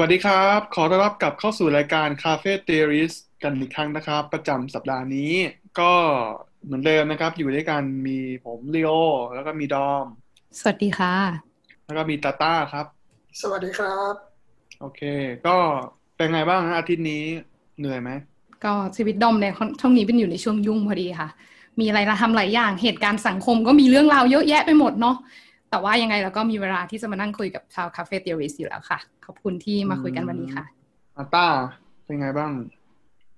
วัสดีครับ ขอต้อนรับกลับเข้าสู่รายการ Cafe Theories กันอีกครั้งนะครับ ประจำสัปดาห์นี้ก็เหมือนเดิมนะครับ อยู่ด้วยกันมีผมลีโอแล้วก็มีดอม สวัสดีค่ะ แล้วก็มีตาต้าครับ สวัสดีครับ โอเค ก็เป็นไงบ้างฮะอาทิตย์นี้เหนื่อยไหม ก็ชีวิตดอมในช่วงนี้เป็นอยู่ในช่วงยุ่งพอดีค่ะ มีอะไรทำหลายอย่างเหตุการณ์สังคมก็มีเรื่องราวเยอะแยะไปหมดเนาะ แต่ว่ายังไงเราก็มีเวลาที่จะมานั่งคุยกับชาวคาเฟ่เทอริสอยู่แล้วค่ะ ขอบคุณที่มาคุยกันวันนี้ค่ะอาต้าเป็นไงบ้าง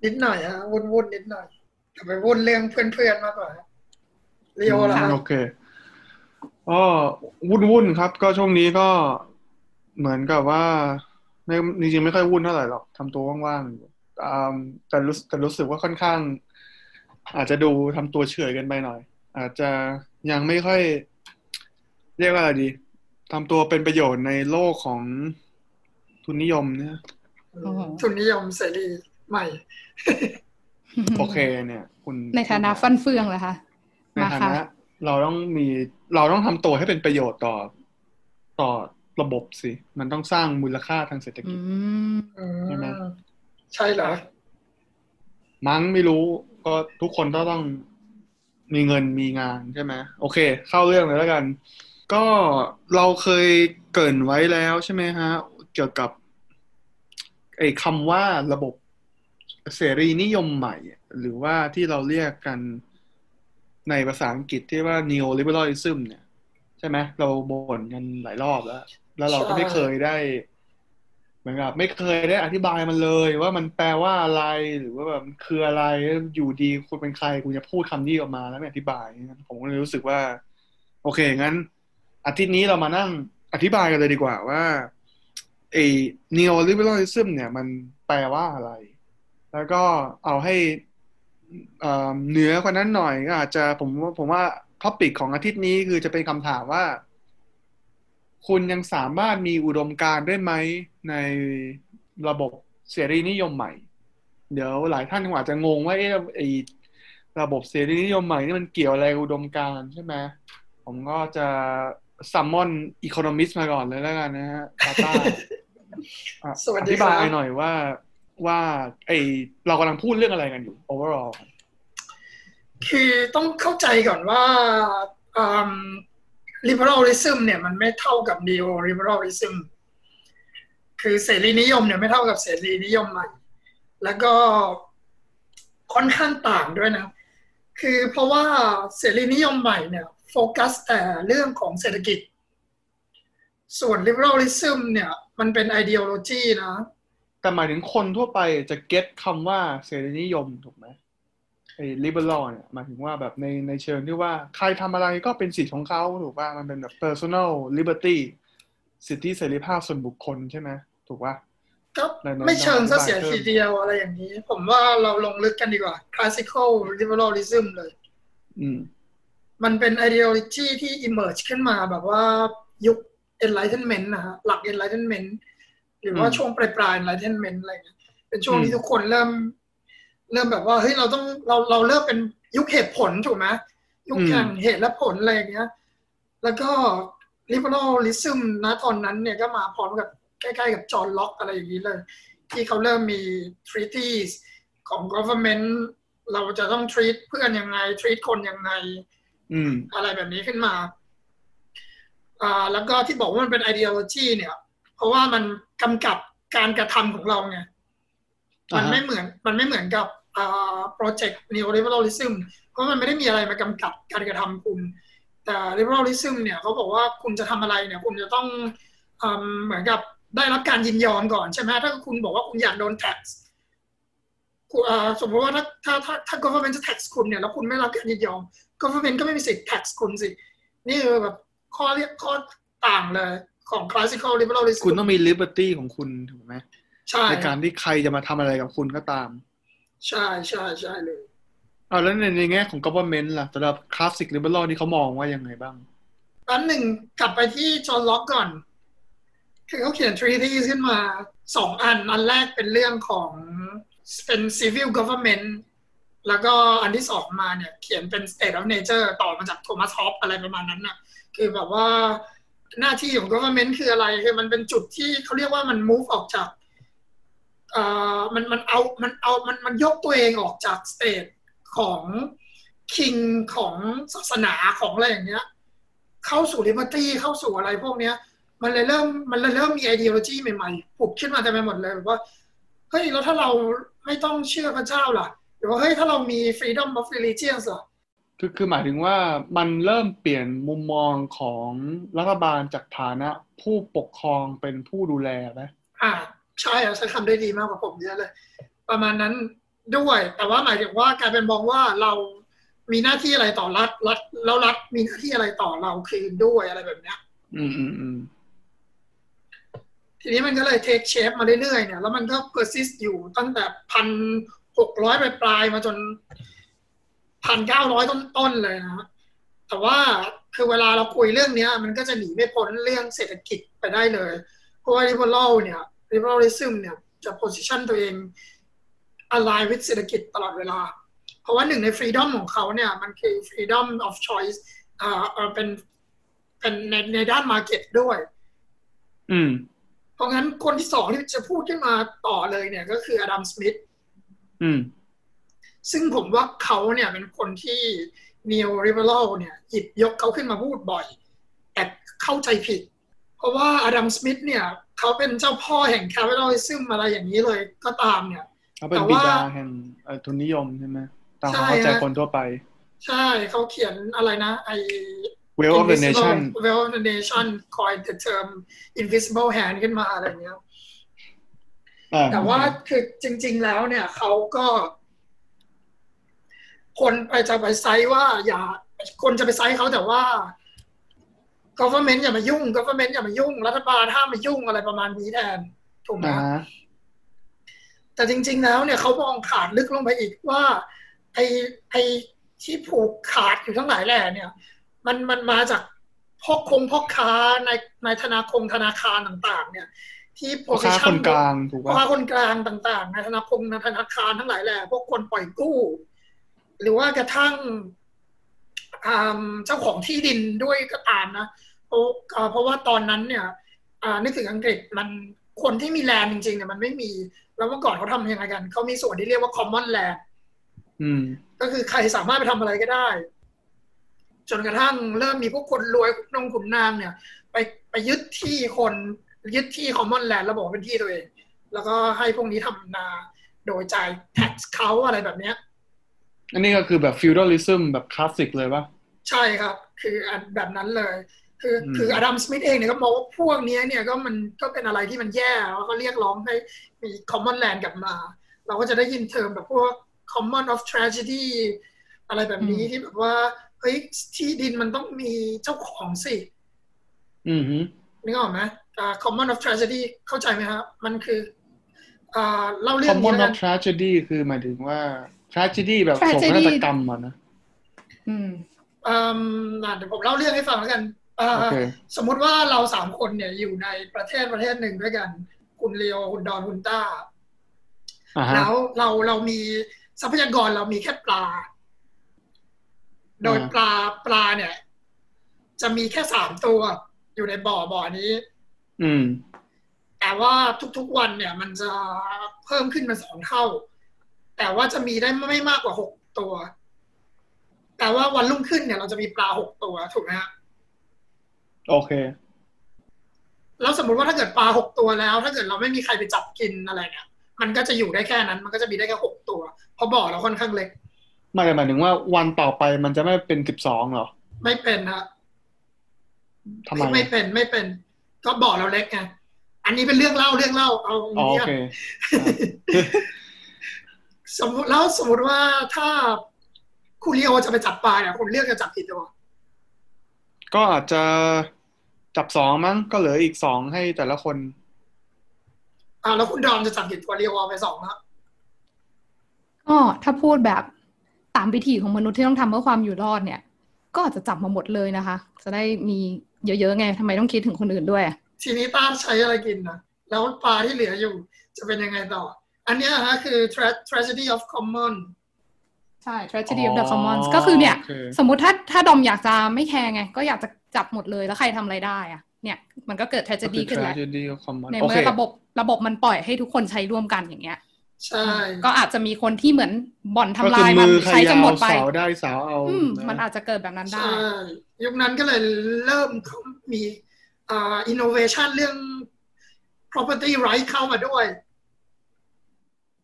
นิดหน่อยฮะวุ่นวุ่นๆนิดหน่อยแต่ไปวุ่นเรื่องเพื่อนๆมากกว่าฮะลีโอเหรออืฮะมโอเคก็วุ่นวุ่นๆครับ ก็ช่วงนี้ก็เหมือนกับว่าไม่จริงๆไม่ค่อยวุ่นเท่าไหร่หรอกทำตัวว่างๆอยู่อ่าแต่รู้แต่รู้สึกว่าค่อนข้าง อาจจะดูทำตัวเฉยเกันไปหน่อย อาจจะยังไม่ค่อย เรียกว่าอะไรดีทำตัวเป็นประโยชน์ในโลกของทุนนิยมเนี่ยโอ้โหทุนนิยมเสรีใหม่ โอเคเนี่ย คุณในฐานะฟันเฟืองเหรอคะในมาฐาค่ะนะเราต้องมีเราต้องทำตัวให้เป็นประโยชน์ต่อต่อระบบสิ มันต้องสร้างมูลค่าทางเศรษฐอืกิจมอืใช่ไหมมใช่เหรอ มั้งไม่รู้ก็ทุกคนก็ต้องมีเงินมีงานใช่ไหมโอเค เข้าเรื่องเลยแล้วกัน ก็เราเคยเกินไว้แล้วใช่ไหมฮะ เกี่ยวกับไอ้คำว่าระบบเสรีนิยมใหม่ หรือว่าที่เราเรียกกันในภาษาอังกฤษที่ว่า neoliberalism เนี่ย ใช่ไหมเราบ่นกันหลายรอบแล้ว แล้วเราก็ไม่เคยได้เหมือนกับไม่เคยได้อธิบายมันเลย ว่ามันแปลว่าอะไรหรือว่าแบบมันคืออะไรอยู่ดีคุณเป็นใครคุณจะพูดคำนี้ออกมาแล้วไม่อธิบายผมก็เลยรู้สึกว่า โอเคงั้น อาทิตย์นี้เรามานั่งอธิบายกันเลยดีกว่าว่าไอ้ neoliberalism เนี่ยมันแปลว่าอะไร แล้วก็เอาให้เหนือกว่านั้นหน่อยก็อาจจะผมว่าผมว่าtopic ของอาทิตย์นี้คือจะเป็นคำถามว่า คุณยังสามารถมีอุดมการณ์ได้ไหมในระบบเสรีนิยมใหม่ เดี๋ยวหลายท่านอาจจะงงว่าเอ๊ะไอ้ระบบเสรีนิยมใหม่นี่มันเกี่ยวอะไรอุดมการณ์ใช่ไหมผมก็จะ summon economist มาก่อนเลยแล้วกันนะฮะตาต้าอะสวัสดีครับอธิบายหน่อยว่าว่า ไอเรากำลังพูดเรื่องอะไรกันอยู่ overall คือต้องเข้าใจก่อนว่าอืม liberalism เนี่ยมันไม่เท่ากับ neoliberalism คือเสรีนิยมเนี่ยไม่เท่ากับเสรีนิยมใหม่ แล้วก็ค่อนข้างต่างด้วยนะ คือเพราะว่าเสรีนิยมใหม่เนี่ย โฟกัสแต่เรื่องของเศรษฐกิจ ส่วน liberalism เนี่ยมันเป็น ideology นะ แต่หมายถึงคนทั่วไปจะเก็ตคำว่าเสรีนิยมถูกไหมไอ้ liberal เนี่ยหมายถึงว่าแบบในในเชิงที่ว่าใครทำอะไรก็เป็นสิทธิ์ของเขาถูกป่ะมันเป็นแบบ personal liberty สิทธิเสรีภาพส่วนบุคคลใช่ไหมถูกป่ะก็ในในไม่เชิงซะเสียในทีเดียวอะไรอย่างนี้ ผมว่าเราลงลึกกันดีกว่า classical liberalism เลย อืม มันเป็น ideology ที่ emerge ขึ้นมาแบบว่ายุค enlightenment นะฮะหลัก enlightenment หรือว่าอืมช่วงปลายปลาย enlightenment อะไรเงี้ยเป็นช่วงอืมที่ทุกคนเริ่ม เริ่มแบบว่าเฮ้ยเราต้องเราเราเริ่มเป็นยุคเหตุผลถูกไหมยุคแห่งเหตุและผลอะไรอย่างเงี้ย แล้วก็ liberalism นะตอนนั้นเนี่ยก็มาพร้อมกับใกล้ๆกับจอห์นล็อกอะไรอย่างนี้เลย ที่เขาเริ่มมี treaties ของ government เราจะต้อง treat เพื่อนยังไง treat คนยังไง อืมอะไรแบบนี้ขึ้นมาอ่าแล้วก็ที่บอกว่ามันเป็น ideology เนี่ย เพราะว่ามันกำกับการกระทำของเราไงมันอ่าฮะไม่เหมือน มันไม่เหมือนกับอ่า project neoliberalism เพราะมันไม่ได้มีอะไรมากำกับการกระทำคุณ แต่ liberalism เนี่ยเขาบอกว่าคุณจะทำอะไรเนี่ย คุณจะต้องอืมเหมือนกับได้รับการยินยอมก่อนใช่ไหมถ้าคุณบอกว่าคุณอยากโดน tax คุณอ่าสมมติว่าถ้าถ้าถ้าถ้า government จะ tax คุณเนี่ยแล้วคุณไม่รับการยินยอม government ก็ไม่มีสิทธิ์ tax คุณสิ นี่คือแบบข้อเรียกข้อต่างเลยของ classical liberalism คุณต้องมี liberty ของคุณถูกไหมใช่ในการที่ใครจะมาทำอะไรกับคุณก็ตาม ใช่ใช่ใช่เลยอ่าแล้วในในแง่ของ government ล่ะสำหรับ classic liberal นี่เขามองว่ายังไงบ้างอันหนึ่งกลับไปที่จอห์นล็อกก่อน คือเขาเขียน treaty ขึ้นมาสองอัน อันแรกเป็นเรื่องของเป็น civil government แล้วก็อันที่สองมาเนี่ยเขียนเป็น state of nature ต่อมาจากโทมัสฮอปอะไรประมาณนั้นน่ะคือแบบว่าหน้าที่ของ government คืออะไรคือมันเป็นจุดที่เขาเรียกว่ามัน move ออกจากเอ่อมันมันเอามันเอามันมันยกตัวเองออกจากสเตทของคิงของศาสนาของอะไรอย่างเงี้ย เข้าสู่ liberty เข้าสู่อะไรพวกเนี้ย มันเลยเริ่มมันเลยเริ่มมี ideology ใหม่ๆผุดขึ้นมาเต็มไปหมดเลยแบบว่าเฮ้ยแล้วถ้าเราไม่ต้องเชื่อพระเจ้าล่ะ หรือว่าเฮ้ยถ้าเรามี freedom of religion ล่ะคือคือหมายถึงว่ามันเริ่มเปลี่ยนมุมมองของรัฐบาลจากฐานะผู้ปกครองเป็นผู้ดูแลไหมอ่าใช่อะใช้คำได้ดีมากกว่าผมเยอะเลย ประมาณนั้นด้วย แต่ว่าหมายถึงว่ากลายเป็นมองว่าเรามีหน้าที่อะไรต่อรัฐรัฐแล้วรัฐมีหน้าที่อะไรต่อเราคืนด้วยอะไรแบบเนี้ย อืมอืมอืมทีนี้มันก็เลยเทคเชฟมาเรื่อยๆเนี่ยแล้วมันก็ persist อยู่ตั้งแต่พัน หกร้อยปลายๆมาจนพันเก้าร้อยต้นๆเลยนะแต่ว่าคือเวลาเราคุยเรื่องเนี้ย มันก็จะหนีไม่พ้นเรื่องเศรษฐกิจไปได้เลยเพราะว่า liberal เนี่ย liberalism เนี่ยจะ position ตัวเอง align with เศรษฐกิจตลอดเวลา เพราะว่าหนึ่งใน freedom ของเขาเนี่ยมันคือ freedom of choice อ่าเอ่อเป็นเป็นในในด้าน market ด้วย อืม เพราะงั้นคนที่สองที่จะพูดขึ้นมาต่อเลยเนี่ยก็คืออดัมสมิธ อืม ซึ่งผมว่าเขาเนี่ยเป็นคนที่ neo liberal เนี่ยหยิบยกเขาขึ้นมาพูดบ่อย แต่เข้าใจผิด เพราะว่าอดัมสมิธเนี่ย เขาเป็นเจ้าพ่อแห่ง capitalism อะไรอย่างนี้เลยก็ตามเนี่ยเขาเป็นแต่บิว่าดาแห่งเอ่อทุนนิยมใช่ไหมตามความใช่เข้าใจฮะคนทั่วไป ใช่เขาเขียนอะไรนะไอ Will of the Nation Will of the Nation coined the term invisible hand ขึ้นมาอะไรอย่างเงี้ยอ่า แต่ว่าคือจริง ๆ แล้วเนี่ยเขาก็ คนไปจะไปไซต์ว่า อย่า คนจะไปไซต์เขาแต่ว่า government อย่ามายุ่ง government อย่ามายุ่ง รัฐบาลห้ามมายุ่งอะไรประมาณนี้แทนถูกไหมอ่าฮะแต่จริง ๆ แล้วเนี่ยเขามองขาดลึกลงไปอีกว่า ไอ้ไอ้ที่ผูกขาดอยู่ทั้งหลายแหล่เนี่ย มันมันมาจากพ่อคงพ่อค้าในในธนาคงธนาคารต่าง ๆ เนี่ย ที่พ่อค้า position คนกลางถูกพ่อป่ะค้าคนกลางต่างๆในธนาคารในธนาคารทั้งหลายแหล่พวกคนปล่อยกู้ หรือว่ากระทั่งอ่าเจ้าของที่ดินด้วยก็ตามนะเพราะอ่าเพราะว่าตอนนั้นเนี่ยอ่านึกถึงอังกฤษมันคนที่มีแลนด์จริงๆเนี่ยมันไม่มี แล้วเมื่อก่อนเขาทำยังไงกัน เขามีส่วนที่เรียกว่า common land อืมก็คือใครสามารถไปทำอะไรก็ได้ จนกระทั่งเริ่มมีพวกคนรวยนงขุนนางเนี่ย ไปไปยึดที่คน ยึดที่ common land แล้วบอกว่าเป็นที่ตัวเอง แล้วก็ให้พวกนี้ทำนาโดยจ่าย tax เขาอะไรแบบเนี้ยอันนี้ก็คือแบบ feudalism แบบคลาสสิกเลยป่ะใช่ครับ คืออันแบบนั้นเลย คืออืมคืออดัมสมิธเองเนี่ยก็มองว่าพวกเนี้ยเนี่ยก็มันก็เป็นอะไรที่มันแย่แล้วก็เรียกร้องให้มี common land กลับมา เราก็จะได้ยินเทอมแบบพวก common of tragedy อะไรแบบนี้ที่แบบว่าเฮ้ยที่ดินมันต้องมีเจ้าของสิ อืมฮึนึกออกไหมอ่า common of tragedy เข้าใจไหมครับ มันคืออ่าเล่าเรื่องนี้ common แล้วกั of น tragedy คือหมายถึงว่า tragedy แบบโศก tragedy นาฏกรรมอะนะอืมอืมอะเดี๋ยวผมเล่าเรื่องให้ฟังแล้วกันอ่าโอเคสมมุติว่าเราสามคนเนี่ยอยู่ในประเทศประเทศหนึ่งด้วยกัน คุณเลียวคุณดอนคุณต้าอ่าฮะแล้วเราเรามีทรัพยากรเรามีแค่ปลา โดยอ่าปลาปลาเนี่ย จะมีแค่สามตัว อยู่ในบ่อบ่อนี้ อืม แต่ว่าทุกๆวันเนี่ย มันจะเพิ่มขึ้นเป็นสองเท่า แต่ว่าจะมีได้ไม่มากกว่าหกตัว แต่ว่าวันรุ่งขึ้นเนี่ย เราจะมีปลาหกตัวถูกไหมฮะโอเค แล้วสมมติว่าถ้าเกิดปลาหกตัวแล้ว ถ้าเกิดเราไม่มีใครไปจับกินอะไรเนี่ยมันก็จะอยู่ได้แค่นั้น มันก็จะมีได้แค่หกตัว เพราะบ่อเราค่อนข้างเล็กไม่ได้หมายถึงว่าวันต่อไปมันจะไม่เป็นสิบสองเหรอ ไม่เป็นฮะทำไมไม่เป็นไม่เป็น ก็บ่อเราเล็กไงอันนี้เป็นเรื่องเล่าเรื่องเล่าเอาอ๋อโอเนี่ยเคสมมติแล้วสมมติว่าถ้าคุณลีโอจะไปจับปลาเนี่ยคุณเลือกจะจับกี่ตัวก็อาจจะจับสองมั้งก็เหลืออีกสองให้แต่ละคน อ่าแล้วคุณดอมจะจับกี่ตัวลีโอเอาไปสองครับก็ถ้าพูดแบบตามวิถีของมนุษย์ที่ต้องทำเพื่อความอยู่รอดเนี่ย ก็อาจจะจับมาหมดเลยนะคะ จะได้มี เยอะๆไงทำไมต้องคิดถึงคนอื่นด้วยอะทีนี้ต้าใช้อะไรกินนะแล้วปลาที่เหลืออยู่จะเป็นยังไงต่อ อันเนี้ยฮะคือ tra- tragedy of common ใช่ tragedy of the อ๋อ commons ก็คือเนี่ยโอเคสมมุติถ้าถ้าดอมอยากจะไม่แคร์ไง ก็อยากจะจับหมดเลยแล้วใครทำอะไรได้อะเนี่ย มันก็เกิด tragedy ขึ้นแล้ว tragedy ของ common ในโอเมื่เคอระบบระบบมันปล่อยให้ทุกคนใช้ร่วมกันอย่างเงี้ย ใช่ ก็อาจจะมีคนที่เหมือนบ่อนทำก็ลาคือยมันมือใครใช้จนยาหมวดไปสาวได้สาวเอาอืมนะมันอาจจะเกิดแบบนั้นได้ใช่ยุคนั้นก็เลยเริ่มมีอ่า innovation เรื่อง property right เข้ามาด้วย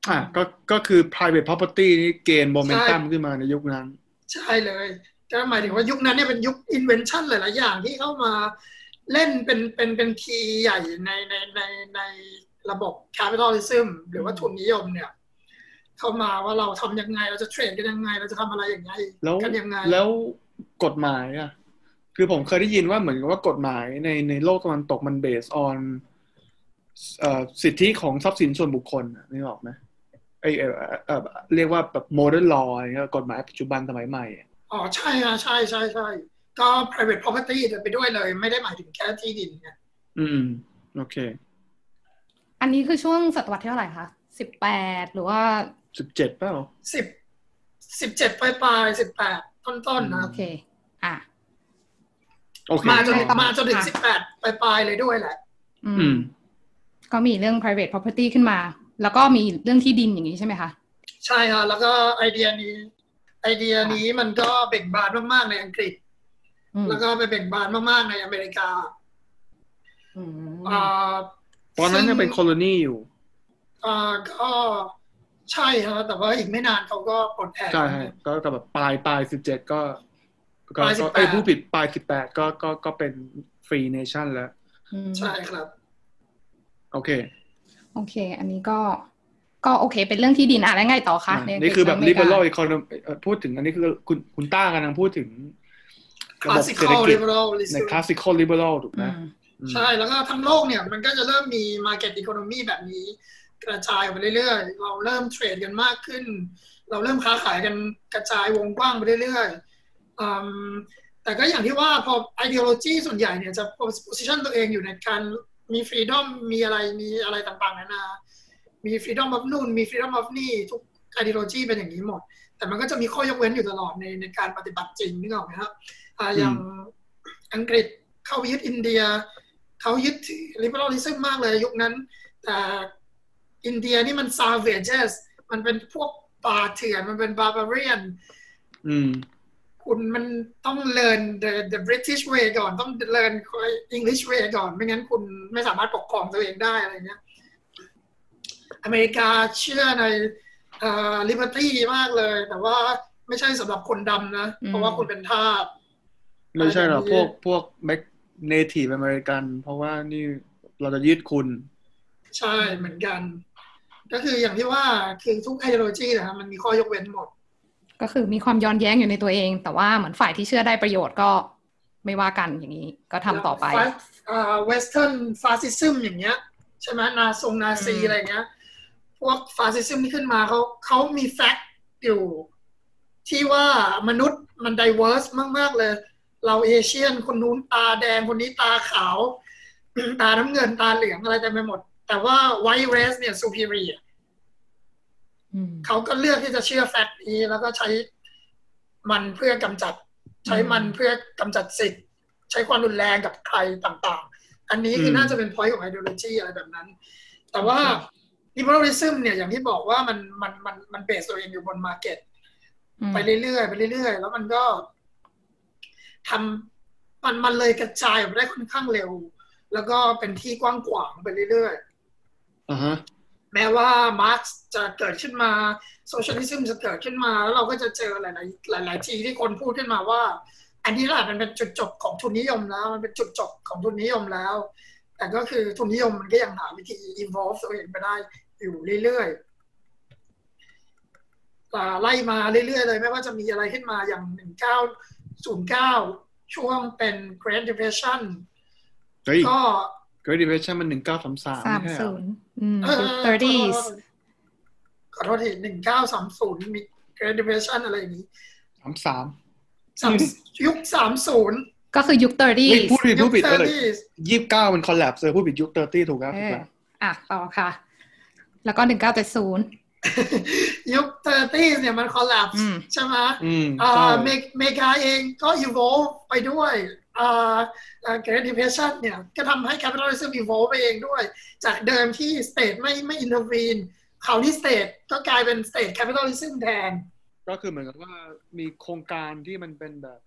อะก็ก็คือ private property นี่เกณฑ์โมเมนตัมใช่ขึ้นมาในยุคนั้น ใช่เลยก็หมายถึงว่ายุคนั้นเนี่ยเป็นยุค invention หลาย ๆ อย่างที่เข้ามาเล่นเป็นเป็นเป็นคีย์ใหญ่ในในในใน ระบบ capitalism หรือว่าทุนนิยมเนี่ย เข้ามาว่าเราทำยังไง เราจะเทรดกันยังไง เราจะทำอะไรอย่างไงแล้วกันยังไง แล้วกฎหมายอะ คือผมเคยได้ยินว่าเหมือนกับว่ากฎหมายในในโลกตะวันตกมัน based on เอ่อสิทธิของทรัพย์สินส่วนบุคคลอะนึกออกไหมไอเอ่อเอ่อเรียกว่าแบบ modern law อะไรเงี้ยกฎหมายปัจจุบันสมัยใหม่อะอ๋อใช่ฮะใช่ใช่ใช่ก็ private property เดินไปด้วยเลย ไม่ได้หมายถึงแค่ที่ดินไงอืม โอเค อันนี้คือช่วงศตวรรษที่เท่าไหร่คะสิบแปดหรือว่าสิบเจ็ดเปล่าสิบสิบเจ็ดปลายปลายสิบแปดต้นๆนะโอเค อะโอเคมาจนใช่ต่อมาจนถึงค่ะสิบแปดปลายปลายเลยด้วยแหละ อือืมมก็มีเรื่อง private property ขึ้นมา แล้วก็มีเรื่องที่ดินอย่างนี้ใช่ไหมคะ ใช่ค่ะ แล้วก็ไอเดียนี้ ไอเดียนี้มันก็เบ่งบานมากๆในอังกฤษอืมแล้วก็ไปเบ่งบานมากๆในอเมริกาอืมอ่า ตอนนั้นยังเป็นซึ่โคโลนีอยู่อ่าก็ใช่ฮะแต่ว่าอีกไม่นานเขาก็ปลดแอกใช่ฮะก็ก็แบบปลายปลายสิบเจ็ดก็ก็ปลายก็18ไอ้ยผู้ผิดปลายสิบแปดก็ก็ก็เป็นฟรีเนชั่นแล้วอืมใช่ครับ โอเค โอเค อันนี้ก็ก็โอเค เป็นเรื่องที่ดินอะแล้วไงต่อคะอะในนี่คือแบบในอเมริกา liberal economy เอ่อพูดถึงอันนี้คือคุณคุณต้ากำลังพูดถึงระบบเศรษฐ classical กิจ liberalism ใน classical liberal ถูกไหมอืมอืม ใช่แล้วก็ทั้งโลกเนี่ยมันก็จะเริ่มมี market economy แบบนี้ กระจายออกไปเรื่อยๆ เราเริ่มเทรดกันมากขึ้น เราเริ่มค้าขายกันกระจายวงกว้างไปเรื่อยๆอืมแต่ก็อย่างที่ว่าพอ ideology ส่วนใหญ่เนี่ยจะ position ตัวเองอยู่ในการมี freedom มีอะไรมีอะไรต่างๆนานา มี freedom of นู่นมี freedom of นี่ทุก ideology เป็นอย่างนี้หมด แต่มันก็จะมีข้อยกเว้นอยู่ตลอดในในการปฏิบัติจริงนึกออกไหมครับอ่าอย่างอังกฤษเข้ายึดอินเดีย เขายึดถือ liberalism มากเลยยุคนั้น แต่อินเดียนี่มัน savages มันเป็นพวกป่าเถื่อน มันเป็น barbarian อืมคุณมันต้อง learn the the British way ก่อนต้อง learn English way ก่อน ไม่งั้นคุณไม่สามารถปกครองตัวเองได้อะไรเงี้ยอเมริกาเชื่อในเอ่อ liberty มากเลย แต่ว่าไม่ใช่สำหรับคนดำนะอืมเพราะว่าคุณเป็นทาสไม่ใช่หรอกอะไรแบบนี้พวกพวกแมก Native American เพราะว่านี่เราจะยึดคุณ ใช่เหมือนกัน ก็คืออย่างที่ว่าคือทุก ideology นะฮะมันมีข้อยกเว้นหมด ก็คือมีความย้อนแย้งอยู่ในตัวเอง แต่ว่าเหมือนฝ่ายที่เชื่อได้ประโยชน์ก็ไม่ว่ากันอย่างนี้ ก็ทำต่อไป western fascism อย่างเงี้ย ใช่ไหมนาทรงนาซีอืมอะไรเงี้ย พวก fascism ที่ขึ้นมาเขาเขามี fact อยู่ที่ว่ามนุษย์มัน diverse มาก ๆ เลย เรา Asian คนนู้นตาแดงคนนี้ตาขาว ตาน้ำเงินตาเหลืองอะไรเต็มไปหมด แต่ว่าไวท์เรสเนี่ยซูเ r รี r อืมเขาก็เลือกที่จะเชื่อ fact นี้แล้วก็ใช้มันเพื่อกำจัด ใช้มันเพื่อกำจัดสิทธิ์ ใช้ความรุนแรงกับใครต่างๆ อันนี้คือมน่าจะเป็น point ของ ideology อะไรแบบนั้น แต่ว่า liberalism เนี่ยอย่างที่บอกว่ามันมันมันมันเบสตัวเองอยู่บน market อืมไปเรื่อยๆไปเรื่อยๆ แล้วมันก็ ทำมันมันเลยกระจายออกไปได้ค่อนข้างเร็ว แล้วก็เป็นที่กว้างขวางไปเรื่อยๆอ่าฮะแม้ว่ามาร์กจะเกิดขึ้นมาโซเชียลิซึมจะเกิดขึ้นมา แล้วเราก็จะเจอหลาย ๆ หลาย ๆ ทีที่คนพูดขึ้นมาว่า อันนี้แหละมันเป็นจุดจบของทุนนิยมแล้ว มันเป็นจุดจบของทุนนิยมแล้ว แต่ก็คือทุนนิยมมันก็ยังหาวิธี evolve ตัวเองไปได้อยู่เรื่อยๆแต่ไล่มาเรื่อย ๆ เลย ไม่ว่าจะมีอะไรขึ้นมาอย่าง 09 ช่วงเป็น Great Depression ก็ Great Depression มัน 1933 30อืม 30s ขอโทษที1930 มี Great Depression อะไรอย่างนี้ 33 ยุค 30 ก็คือยุค 30 พูดผิดพูดผิดเลยยี่สิบเก้ามัน collapse เลยพูดผิดยุค 30 ถูกแล้วถูกแล้วอะ ต่อค่ะ แล้วก็ 1970 ย์ยุค thirty เนี่ยมัน collapse อืมใช่ไหมอืมอ่าใช่เมกเมกาเองก็ evolve ไปด้วยอ่าอ่า Great Depression เนี่ยก็ทำให้ capitalism evolve ไปเองด้วย จากเดิมที่ state ไม่ไม่ intervene คราวนี้ state ก็กลายเป็น state capitalism แทน ก็คือเหมือนกับว่ามีโครงการที่มันเป็นแบบ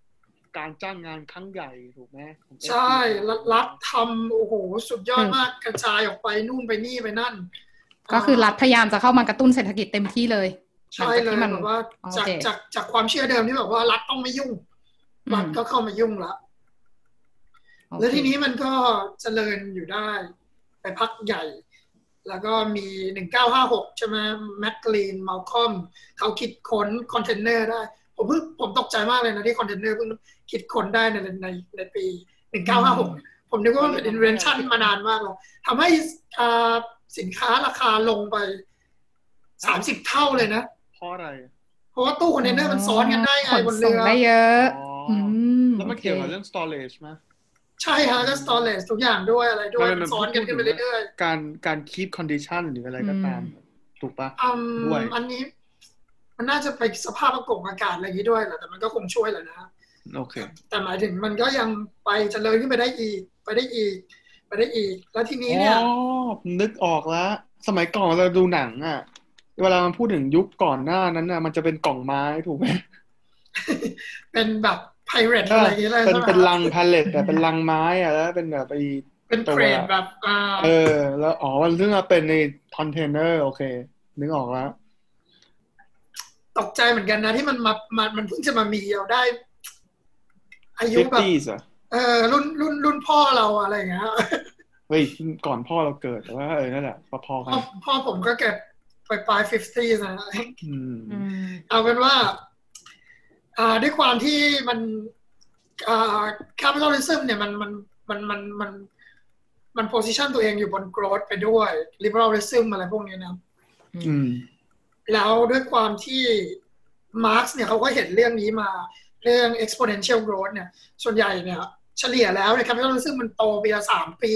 การจ้างงานครั้งใหญ่ถูกไหมของใช่ FDR รัฐรัฐทำโอ้โห สุดยอดมากกระจายออกไปนู่นไปนี่ไปนั่น ก็คือรัฐพยายามจะเข้ามากระตุ้นเศรษฐกิจเต็มที่เลยใช่เลยหลังจากที่มันแบบว่าโอจากเคจากจากความเชื่อเดิมที่แบบว่ารัฐต้องไม่ยุ่งอืมรัฐก็เข้ามายุ่งละโอเคแล้วทีนี้มันก็เจริญอยู่ได้ ไปพักใหญ่ แล้วก็มี 1956 ใช่ไหมแมคกลีนมาลคอมเขาคิดค้นคอนเทนเนอร์ได้ ผมเพิ่งผมตกใจมากเลยนะที่คอนเทนเนอร์เพิ่งคิดค้นได้ในในในปี 1956 ผมนึกว่ามันเป็น invention มานานมากแล้วทำให้อ่า สินค้าราคาลงไป30เท่าเลยนะเพราะอะไร เพราะว่าตู้คอนเทนเนอร์มันซ้อนกันได้ไงขนส่งบนเรือได้เยอะอ๋ออือมแล้วมันโอคเกี่ยวกับเรื่อง storage ไหมใช่ฮะก็ storage ทุกอย่างด้วยอะไรด้วยไม่ไม่มันซ้อนกันขึ้นไปเรื่อยๆการการ keep condition หรืออะไรก็ตาม ถูกปะอืมด้วยอันนี้ มันน่าจะไปสภาพอากาศอากาศอะไรอย่างนี้ด้วยแหละแต่มันก็คงช่วยแหละนะโอเค แต่หมายถึงมันก็ยังไปเจริญขึ้นไปได้อีก ไปได้อีก ไปได้อีก แล้วทีนี้อ๋เนี่ยอผม นึกออกแล้ว สมัยก่อนเราดูหนังอะ เวลามันพูดถึงยุคก่อนหน้านั้นน่ะ มันจะเป็นกล่องไม้ถูกไหมเป็นแบบไพเรตอะไรอย่างเงี้ยเลยเป็นใช่ไหมเป็นลังพาเลตแต่เป็นลังไม้อะแล้ว เป็นแบบไอ้เป็นตัวเครนแบบอ่าเออ แล้วอ๋อมันเรื่องมาเป็นในคอนเทนเนอร์โอเค นึกออกแล้วตกใจเหมือนกันนะที่มันมามันมันเพิ่งจะมามีเราได้ อายุแบบ 50s อะเออรุ่นรุ่นรุ่นพ่อเราอะไรอย่างเงี้ย เฮ้ยก่อนพ่อเราเกิดแต่ว่าเออนั่นแหละพอๆกัพ่อนพ่อผมก็เกิดปลายปลายฟิฟตี้นะอืมอืมเอาเป็นว่าอ่าด้วยความที่มันอ่า capitalism เนี่ยมันมันมันมันมันมัน position ตัวเองอยู่บน growth ไปด้วย liberalism อะไรพวกนี้นะอืมแล้วด้วยความที่มาร์กเนี่ยเขาก็เห็นเรื่องนี้มาเรื่อง exponential growth เนี่ย ส่วนใหญ่เนี่ย เฉลี่ยแล้วเนี่ย capitalism มันโตปีละสามปี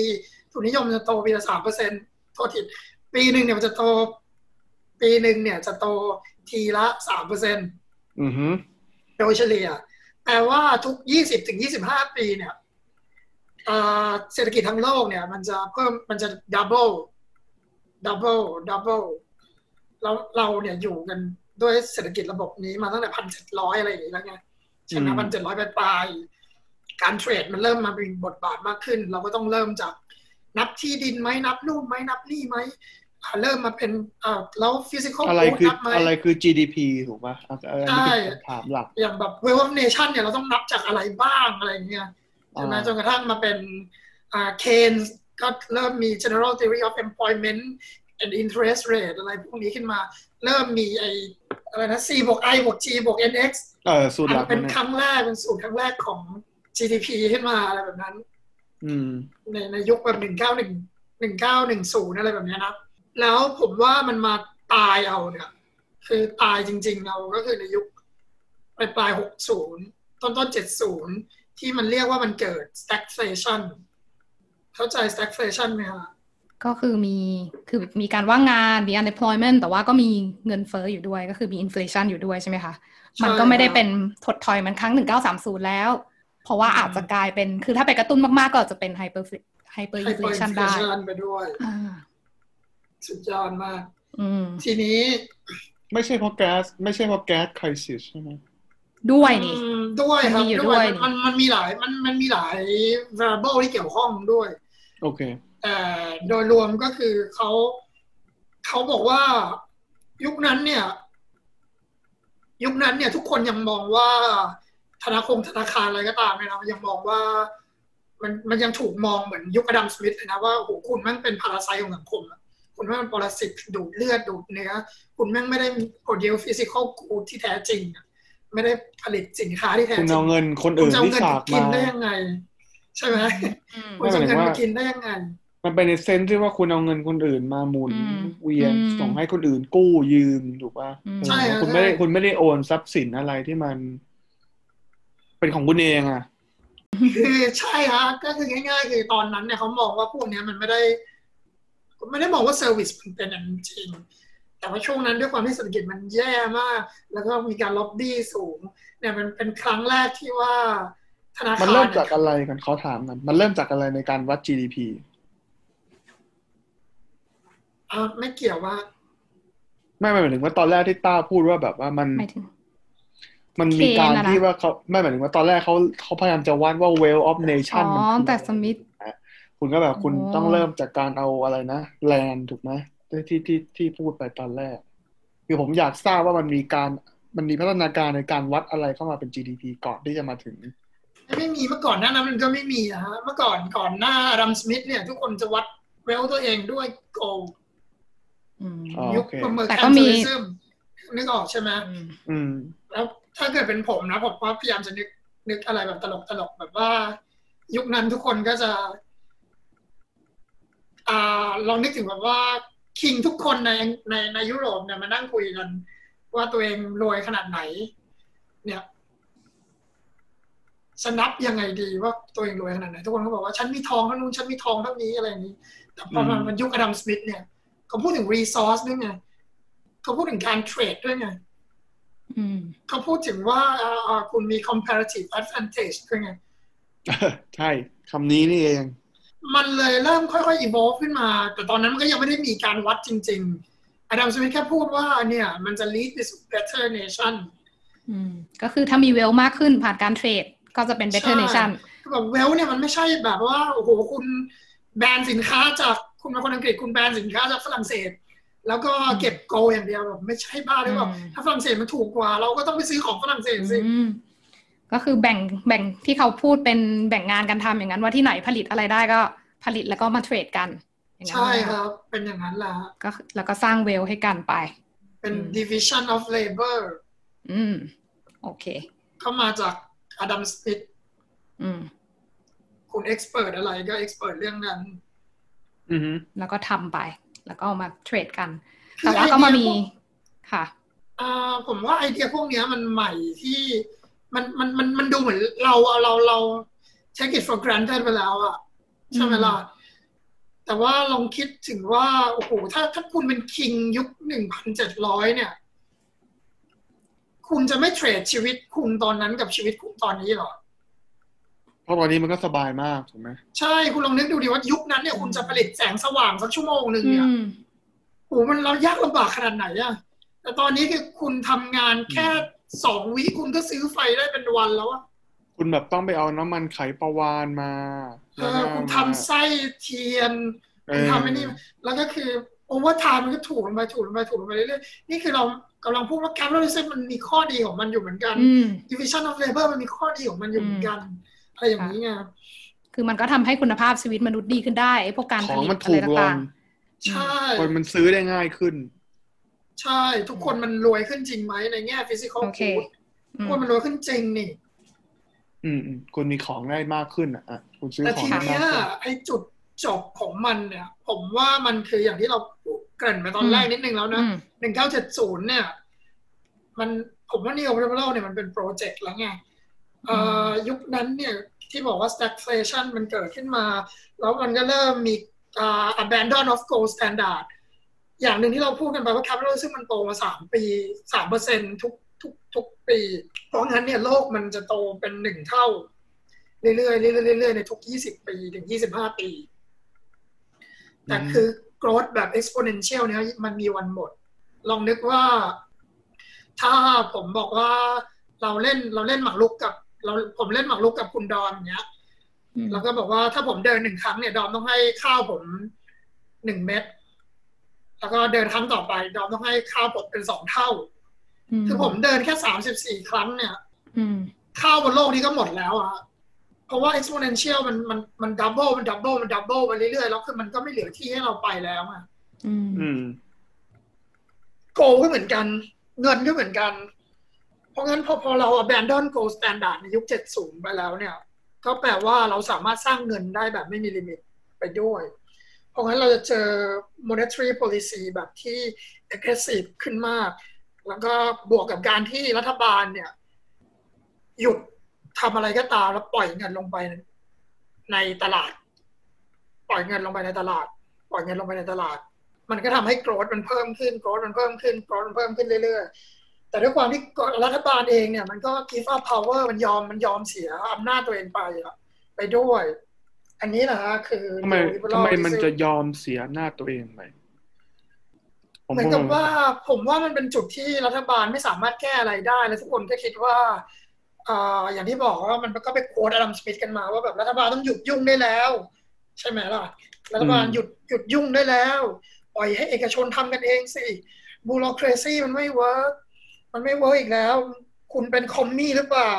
ทุนนิยมจะโตปีละสามเปอร์เซ็นต์โทษทีปีหนึ่งเนี่ยมันจะโต ปีหนึ่งเนี่ยจะโตทีละสามเปอร์เซ็นต์อือฮึโดยเฉลี่ยแปลว่าทุก20ถึง25ปีเนี่ยเอ่อเศรษฐกิจทั้งโลกเนี่ย มันจะเพิ่มมันจะ double double double แล้วเราเนี่ยอยู่กันด้วยเศรษฐกิจระบบนี้มาตั้งแต่พันเจ็ดร้อยอะไรอย่างนี้แล้วไงใช่ไหมพันเจ็ดร้อยปลายๆการเทรดมันเริ่มมามีบทบาทมากขึ้น เราก็ต้องเริ่มจาก นับที่ดินไหมนับนู่นไหมนับนี่ไหมอ่าเริ่มมาเป็นอ่าแล้ว physical อะไร goods คือนับไหมอะไรคือ GDP ถูกป่ะอะอันนี้ใช่เป็นคำถามหลัก อย่างแบบ Wealth of Nation เนี่ยเราต้องนับจากอะไรบ้างอะไรอย่างเงี้ยใช่ไหมอ่าจนกระทั่งมาเป็นอ่า Keynes ก็เริ่มมี General Theory of Employment and Interest Rate อะไรพวกนี้ขึ้นมา เริ่มมีไออะไรนะ C บวก I บวก G บวก NX เออสูตรหลักเป็นมันครั้งแรกเป็นสูตรครั้งแรกของ GDP ขึ้นมาอะไรแบบนั้นอืม ในในยุคแบบหนึ่งเก้าหนึ่งหนึ่งเก้าหนึ่งศูนย์อะไรแบบเนี้ยนะแล้วผมว่ามันมาตายเอาเนี่ยคือตายจริง ๆเอาก็คือในยุคปลายปลายหกศูนย์ต้นต้นเจ็ดศูนย์ที่มันเรียกว่ามันเกิด stagflation เข้าใจ stagflation ไหมคะก็คือมีคือมีการว่างงานมี unemployment แต่ว่าก็มีเงินเฟ้ออยู่ด้วยก็คือมี inflation อยู่ด้วยใช่ไหมคะ มันก็ไม่ได้เป็นถดถอยเหมันครั้ง 1930 แล้ว เพราะว่าอาจจะกลายเป็นคือถ้าไปกระตุ้นมากๆ ก็อาจจะเป็น hyper hyperinflation ได้ hyperinflation ไปด้วยอ่าสุดยอดมากอืมทีนี้ ไม่ใช่เพราะแก๊สไม่ใช่เพราะแก๊สคริสิสใช่ไหมด้วยนี่อืมด้วยครับมันมีอยู่ด้วยด้วยมันมันมีหลายมันมันมีหลาย variable ที่เกี่ยวข้องด้วย โอเคแต่โดยรวมก็คือเขาเขาบอกว่ายุคนั้นเนี่ย ยุคนั้นเนี่ยทุกคนยังมองว่า ธนาคารธนาคารอะไรก็ตามเนี่ยนะยังมองว่า มันมันยังถูกมองเหมือนยุคอดัมสมิธเลยนะว่าโอ้โหคุณแม่งเป็นพาราไซของสังคมอะคุณแม่งเป็นปรสิตดูดเลือดดูดเนื้อคุณแม่งไม่ได้โปรดิวฟิสิกอลกูที่แท้จริงอะไม่ได้ผลิตสินค้าที่แท้จคุณริเอางเงินคนคุณอื่นจะเอาที่เงินฝาไปกกินมาได้ยังไง ใช่ไหมอืมคุณจะเอาเงินไปกินได้ยังไงมันเป็นในเซนส์ที่ว่าคุณเอาเงินคนอื่นมาหมุนอืมเวียนอืมส่งให้คนอื่นกู้ยืมถูกป่ะอืมเออใช่ฮะคุณไม่ได้ใช่คุณไม่ได้โอนทรัพย์สินอะไรที่มัน เป็นของคุณเองอะคือใช่ฮะก็คือง่ายๆคือตอนนั้นเนี่ยเขามองว่าพวกเนี้ยมันไม่ได้ไม่ได้มองว่าเซอร์วิสมันเป็นอย่างจริงแต่ว่าช่วงนั้นด้วยความที่เศรษฐกิจมันแย่มาก แล้วก็มีการล็อบบี้สูง เนี่ยมันเป็นครั้งแรกที่ว่าธนาคารมันเริ่มเนี่ยจากอะไรกันเขาถามกัน มันเริ่มจากอะไรในการวัด GDP อ่าไม่เกี่ยวว่า ไม่ไม่หมายถึงว่าตอนแรกที่ต้าพูดว่าแบบว่ามันหมายถึง มันมีการเคนอะนะที่ว่าเขาไม่หมายถึงว่าตอนแรกเขาเขาพยายามจะวัดว่า wealth of อ๋ nation อมันคือแต่อะไรสมิธคุณก็แบบคุณอ๋อต้องเริ่มจากการเอาอะไรนะแลนถูกไหมที่ที่ที่ที่พูดไปตอนแรก คือผมอยากทราบว่ามันมีการมันมีพัฒนาการในการวัดอะไรเข้ามาเป็น GDP ก่อนที่จะมาถึง ไม่มีเมื่อก่อนหน้านั้นมันก็ไม่มีนะฮะเมื่อก่อนก่อนหน้ารัมสมิธเนี่ย ทุกคนจะวัดเวลตัวเองด้วยโกลอืมอ๋อยุคโอเคประเมินแต่แคก็มมีเปญซึมนึกออกใช่ไหมอืมอืมแล้ว ถ้าเกิดเป็นผมนะผมว่าพยายามจะนึกนึกอะไรแบบตลกตลกแบบว่า ยุคนั้นทุกคนก็จะ อ่าลองนึกถึงแบบว่าคิงทุกคนในในในยุโรปเนี่ยมานั่งคุยกัน ว่าตัวเองรวยขนาดไหน เนี่ยสนับยังไงดีว่าตัวเองรวยขนาดไหน ทุกคนก็บอกว่าฉันมีทองเท่านู้นฉันมีทองเท่านี้อะไรอย่างนี้ แต่พอมันอืมมันยุคอดัมสมิธเนี่ยเขาพูดถึงรีซอสด้วยไงเขาพูดถึงการเทรดด้วยไงอืม เขาพูดถึงว่าอ่าอ่าคุณมี comparative advantage ด้วยไง ใช่คำนี้นี่เอง มันเลยเริ่มค่อยๆ evolve ขึ้นมา แต่ตอนนั้นมันก็ยังไม่ได้มีการวัดจริงๆอดัมสมิธแค่พูดว่าเนี่ยมันจะ lead to better nation อืมก็คือถ้ามีเวลมากขึ้นผ่านการเทรดก็จะเป็น better ใช่ nation แบบเวลเนี่ยมันไม่ใช่แบบว่า โอ้โห คุณแบรนด์สินค้าจากคุณเป็นคนอังกฤษคุณแบรนด์สินค้าจากฝรั่งเศส แล้วก็เก็บโกลอย่างเดียวแบบไม่ใช่บ้าหรือเปล่าอืมถ้าฝรั่งเศสมันถูกกว่า เราก็ต้องไปซื้อของฝรั่งเศสสิอืมก็คือแบ่งแบ่งที่เขาพูดเป็นแบ่งงานกันทำอย่างนั้น ว่าที่ไหนผลิตอะไรได้ก็ผลิตแล้วก็มาเทรดกันอย่างนั้นใช่ไหมครับ เป็นอย่างนั้นแหละก็แล้วก็สร้างเวลให้กันไป เป็นอืม division of labor อืม โอเคเข้ามาจากอดัมสมิธอืม คุณเอ็กซ์เพรสอะไรก็เอ็กซ์เพรสเรื่องนั้น อือฮึแล้วก็ทำไป แล้วก็เอามาเทรดกันคือแต่ว่าก็มามีไอเดียพวกค่ะอ่าผมว่าไอเดียพวกเนี้ยมันใหม่ที่มันมันมันมันดูเหมือนเราเราเรา take it for granted ไปแล้วอะใช่ไหมล่ะแต่ว่าลองคิดถึงว่า โอ้โห ถ้าถ้าคุณเป็นคิงยุคหนึ่งพันเจ็ดร้อยเนี่ย คุณจะไม่เทรดชีวิตคุณตอนนั้นกับชีวิตคุณตอนนี้หรอ เพราะตอนนี้มันก็สบายมากถูกไหมใช่คุณลองนึกดูดิว่ายุคนั้นเนี่ยคุณจะผลิตแสงสว่างสักชั่วโมงหนึ่งเนี่ยอืมโอ้โหมันเรายากลำบากขนาดไหนอะแต่ตอนนี้คือคุณทำงานแค่สองวิคุณก็ซื้อไฟได้เป็นวันแล้วอะคุณแบบต้องไปเอาน้ำมันไขปลาวาฬมาเออคุณทำไส้เทียนเออคุณทำไอ้นี่แล้วก็คือ over time มันก็ถูกลงไปถูกลงไปถูกลงไปเรื่อยๆนี่คือเรากำลังพูดว่าแคมป์ a ร i ซึมมันมีข้อดีของมันอยู่เหมือนกันอืม division of labor มันมีข้อดีของมันอยู่เหมือนกัน อะไรอย่างนี้ไงคือมันก็ทำให้คุณภาพชีวิตมนุษย์ดีขึ้นได้ไอ้พวกการขผองลิตมันอะถูไรกลต่างงใช่คนมันซื้อได้ง่ายขึ้น ใช่ทุกคนมันรวยขึ้นจริงไหมในแง่ physical โอเค good ๆอืทุกมคนมันรวยขึ้นจริงนี่อืมอืมคุณมีของได้มากขึ้นอะอะคุณซื้อแต่ของทีได้มากเนี้ยขึ้นไอ้จุดจบของมันเนี่ย ผมว่ามันคืออย่างที่เราเกริ่นไปตอนแรกนิดนึงแล้วนะอืมหนึ่งเก้าเจ็ดศูนย์เนี่ย มันผมว่า neoliberal เนี่ยมันเป็นโปรเจกต์แล้วไงเอ่อ ยุคนั้นเนี่ยที่บอกว่า stagflation มันเกิดขึ้นมา แล้วมันก็เริ่มมีอ่า abandon of gold standard อย่างหนึ่งที่เราพูดกันไปว่า capital ซึ่งมันโตมาสามปีสามเปอร์เซ็นทุกทุกทุกปี เพราะงั้นเนี่ยโลกมันจะโตเป็นหนึ่งเท่า เรื่อยๆเรื่อยๆเรื่อยๆในทุกยี่สิบปีถึงยี่สิบห้าปี แต่คือ growth แบบ exponential เนี่ยมันมีวันหมด ลองนึกว่า ถ้าผมบอกว่าเราเล่นเราเล่นหมากรุกกับ เราผมเล่นหมากรุกกับคุณดอมอย่างเงี้ยอืมแล้วก็บอกว่าถ้าผมเดินหนึ่งครั้งเนี่ย ดอมต้องให้ข้าวผมหนึ่งเม็ดแล้วก็เดินครั้งต่อไป ดอมต้องให้ข้าวผมเป็นสองเท่า คือผมเดินแค่สามสิบสี่ครั้งเนี่ยอืมข้าวบนโลกนี้ก็หมดแล้วอะเพราะว่า exponential มันมันมัน double มัน double มัน double ไปเรื่อยๆแล้วคือมันก็ไม่เหลือที่ให้เราไปแล้วอะอืมอืมโกก็เหมือนกัน เงินก็เหมือนกัน เพราะงั้นพอพอเรา abandon gold standard ในยุค 70 ไปแล้วเนี่ย ก็แปลว่าเราสามารถสร้างเงินได้แบบไม่มีลิมิตไปด้วย เพราะงั้นเราจะเจอ monetary policy แบบที่ aggressive ขึ้นมาก แล้วก็บวกกับการที่รัฐบาลเนี่ย หยุดทำอะไรก็ตามแล้วปล่อยเงินลงไปในตลาด ปล่อยเงินลงไปในตลาด ปล่อยเงินลงไปในตลาด มันก็ทำให้โกรดมันเพิ่มขึ้นโกรดมันเพิ่มขึ้นโกรดมันเพิ่มขึ้นเรื่อย แต่ด้วยความที่รัฐบาลเองเนี่ยมันก็ give up power มันยอมมันยอมเสียอำนาจตัวเองไปอะไปด้วย อันนี้แหละฮะคือทำไม neoliberal ทำไมมันจะยอมเสียหน้าจตัวเองไปผมเหมือนกับว่าผมว่ามันเป็นจุดที่รัฐบาลไม่สามารถแก้อะไรได้แล้วทุกคนก็คิดว่าอ่าอย่างที่บอกว่ามันก็ไป quote อดัมสมิธกันมาว่าแบบรัฐบาลต้องหยุดยุ่งได้แล้ว ใช่ไหมล่ะ รัฐบาลหยุดหยุดยุ่งได้แล้ว ปล่อยให้เอกชนทำกันเองสิ bureaucracy มันไม่ work มันไม่ work อีกแล้ว คุณเป็น commie หรือเปล่า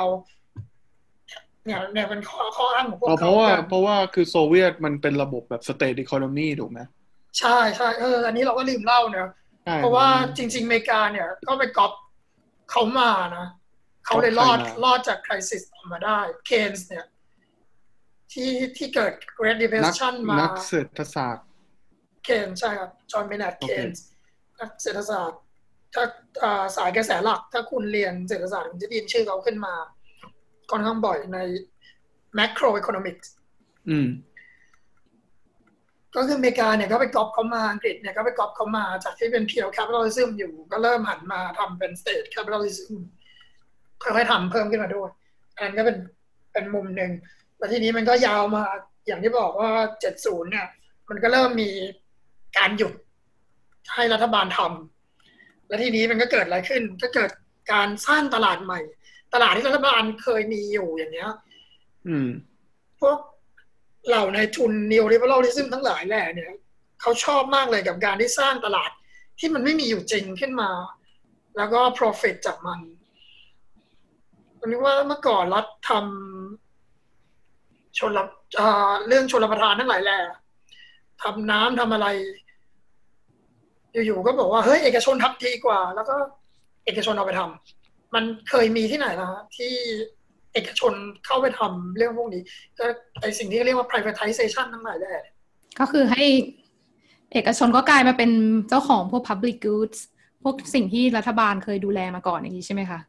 เนี่ยเนี่ยเป็นข้อข้ออ้างของพวกอ๋อเพเขาราะว่ากันเพราะว่าคือโซเวียตมันเป็นระบบแบบ state economy ถูกไหมใช่ใช่เอออันนี้เราก็ลืมเล่าเนอะใช่เพราะว่าจริง ๆอเมริกาเนี่ย ก็ไปก๊อปเขามานะเขาเลยรอดรอดจากคริสิสออกมาได้เคนส์เนี่ย ที่ที่เกิด Great นัก Depression มานักเศรษฐศาสตร์เคนใช่ครับจอห์นเบนเนตโอเคเคนส์นักเศรษฐศาสตร์ ถ้าอ่าสายกระแสหลัก ถ้าคุณเรียนเศรษฐศาสตร์คุณจะได้ยินชื่อเขาขึ้นมาค่อนข้างบ่อยใน macroeconomics อืม ก็คืออเมริกาเนี่ยก็ไปก๊อปเขามาอังกฤษเนี่ยก็ไปก๊อปเขามาจากที่เป็น pure capitalism อยู่ก็เริ่มหันมาทำเป็น state capitalism ค่อยๆทำเพิ่มขึ้นมาด้วย อันนั้นก็เป็นเป็นมุมหนึ่งแล้วทีนี้มันก็ยาวมาอย่างที่บอกว่า 70 เนี่ย มันก็เริ่มมีการหยุดให้รัฐบาลทำ แล้วทีนี้มันก็เกิดอะไรขึ้น ก็เกิดการสร้างตลาดใหม่ ตลาดที่รัฐบาลเคยมีอยู่อย่างเนี้ยอืมพวกเหล่าในายทุน neoliberalism ทั้งหลายแหล่เนี่ยเขาชอบมากเลยกับการที่สร้างตลาดที่มันไม่มีอยู่จริงขึ้นมา แล้วก็ profit จากมันผมนึกว่าเมื่อก่อนรัฐทำชนรับอ่าเรื่องชนรับประทานทั้งหลายแหล่ทำน้ำทำอะไร อยู่ๆก็บอกว่าเฮ้ยเอกชนทำดีกว่า แล้วก็เอกชนเอาไปทำมันเคยมีที่ไหนนะฮะที่เอกชนเข้าไปทำเรื่องพวกนี้ ก็ไอสิ่งที่เรียกว่า privatization ทั้งหลายแหล่ก็คือให้เอกชนก็กลายมาเป็นเจ้าของพวก public goods พวกสิ่งที่รัฐบาลเคยดูแลมาก่อนอย่างนี้ใช่ไหมคะ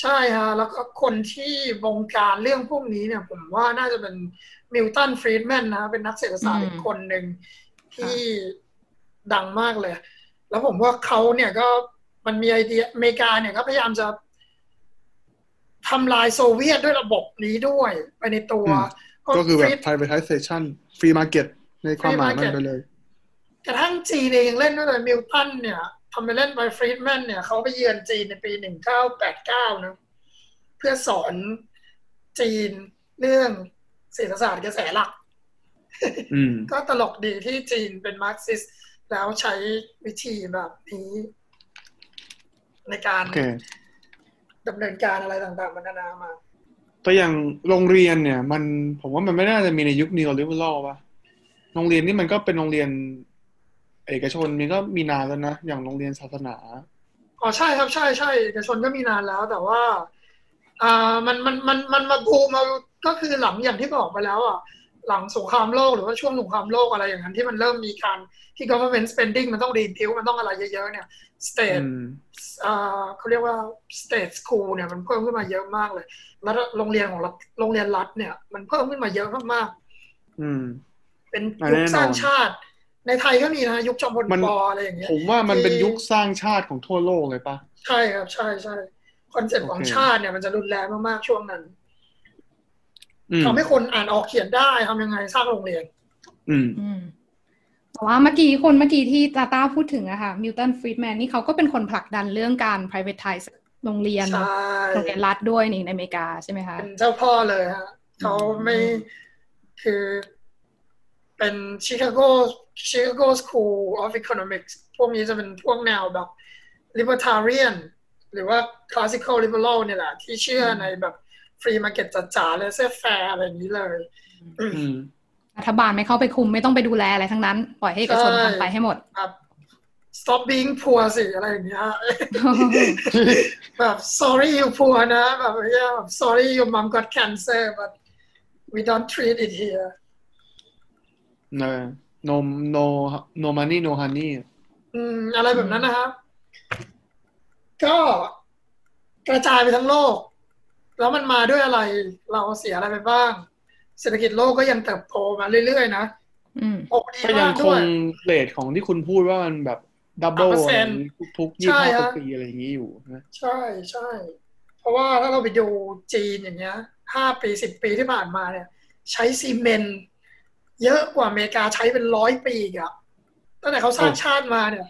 ใช่ฮะแล้วก็คนที่บงการเรื่องพวกนี้เนี่ย ผมว่าน่าจะเป็นมิลตันฟรีดแมนนะเป็นนักเศรษฐศาสตร์อืมอีกคนหนึ่งที่ดังมากเลย แล้วผมว่าเขาเนี่ยก็มันมีไอเดียอเมริกาเนี่ยก็พยายามจะทำลายโซเวียตด้วยระบบนี้ด้วยไปในตัวอืมเพราะก็คือแบบ Fried- privatization free market ในความหมายมัน Free market ไปเลย กระทั่งจีนเองยังเล่นด้วยเลยมิลตันเนี่ยทำไปเล่นไปฟรีดแมนเนี่ยเขาไปเยือนจีนในปีหนึ่งเก้าแปดเก้านะ เพื่อสอนจีนเรื่องเศรษฐศาสตร์กระแสหลักอืมก็ตลกดีที่จีนเป็นมาร์กซิสต์ แล้วใช้วิธีแบบนี้ ในการโอเคดำเนินการอะไรต่างๆมันนานามาแต่อย่างโรงเรียนเนี่ย มันผมว่ามันไม่น่าจะมีในยุค neoliberal ป่ะโรงเรียนนี่มันก็เป็นโรงเรียน เอกชนมันก็มีนานแล้วนะอย่างโรงเรียนศาสนาอ๋อใช่ครับใช่ใช่เอกชนก็มีนานแล้ว แต่ว่าอ่ามันมันมันมันมาบูมมาก็คือหลังอย่างที่บอกไปแล้วอะ หลังสงครามโลกหรือว่าช่วงสงครามโลกอะไรอย่างนั้นที่มันเริ่มมีการที่ government spending มันต้องรีพิวมันต้องอะไรเยอะๆเนี่ย state อืมอ่าเขาเรียกว่า state school เนี่ยมันเพิ่มขึ้นมาเยอะมากเลย แล้วโรงเรียนของรัฐโรงเรียนรัฐเนี่ยมันเพิ่มขึ้นมาเยอะมากอืมๆเป็นอ่ายุคแน่นอนสร้างชาติ ในไทยก็มีนะยุคจอมพลมันปออะไรอย่างเงี้ยผมว่ามันเป็นที่ยุคสร้างชาติของทั่วโลกเลยป่ะใช่ครับใช่ใช่คอนเซ็ปต์ของโอเคชาติเนี่ยมันจะรุนแรงมากๆช่วงนั้นอืม ทำให้คนอ่านออกเขียนได้ทำยังไงสร้างโรงเรียนอืมอืมแต่ว่าเมื่อกี้คนเมื่อกี้ที่ตาตาพูดถึงอะค่ะมิลตันฟรีดแมนนี่เขาก็เป็นคนผลักดันเรื่องการ privatize โรงเรียนใช่โรงเรียนรัฐด้วยนี่ในอเมริกาใช่ไหมคะเป็นเจ้าพ่อเลยฮะเขาไม่คือเป็นชิคาโก Chicago School of Economics พวกนี้จะเป็นพวกแนวแบบ libertarian หรือว่า classical liberal เนี่ยแหละ ที่เชื่อในแบบ free market จ๋าๆ laissez-faire อะไรอย่างนี้เลยอืมรัฐบาลไม่เข้าไปคุมไม่ต้องไปดูแลอะไรทั้งนั้น ปล่อยให้เอกชนใช่ทำไปให้หมดแบบ stop being poor สิอะไรอย่างเงี้ยแบบ sorry you poor นะแบบเนี้ยแบบ sorry your mom got cancer but we don't treat it here เน no no no money no honey อืมอะไรแบบนั้นนะครับ ก็กระจายไปทั้งโลก แล้วมันมาด้วยอะไร เราเสียอะไรไปบ้าง เศรษฐกิจโลกก็ยังเติบโตมาเรื่อยๆนะอืมโอ้ดีก็ยัมางกคด้วยงเรทของที่คุณพูดว่ามันแบบดับเบิล3%ทุกๆยี่ใช่ห้าฮะปีอะไรอย่างนี้อยู่นะใช่ใช่เพราะว่าถ้าเราไปดูจีนอย่างเงี้ยห้าปีสิบปีที่ผ่านมาเนี่ย ใช้ซีเมนต์เยอะกว่าอเมริกาใช้เป็นร้อยปีอีกอะตั้งแต่เขาสร้างชาติมาเนี่ย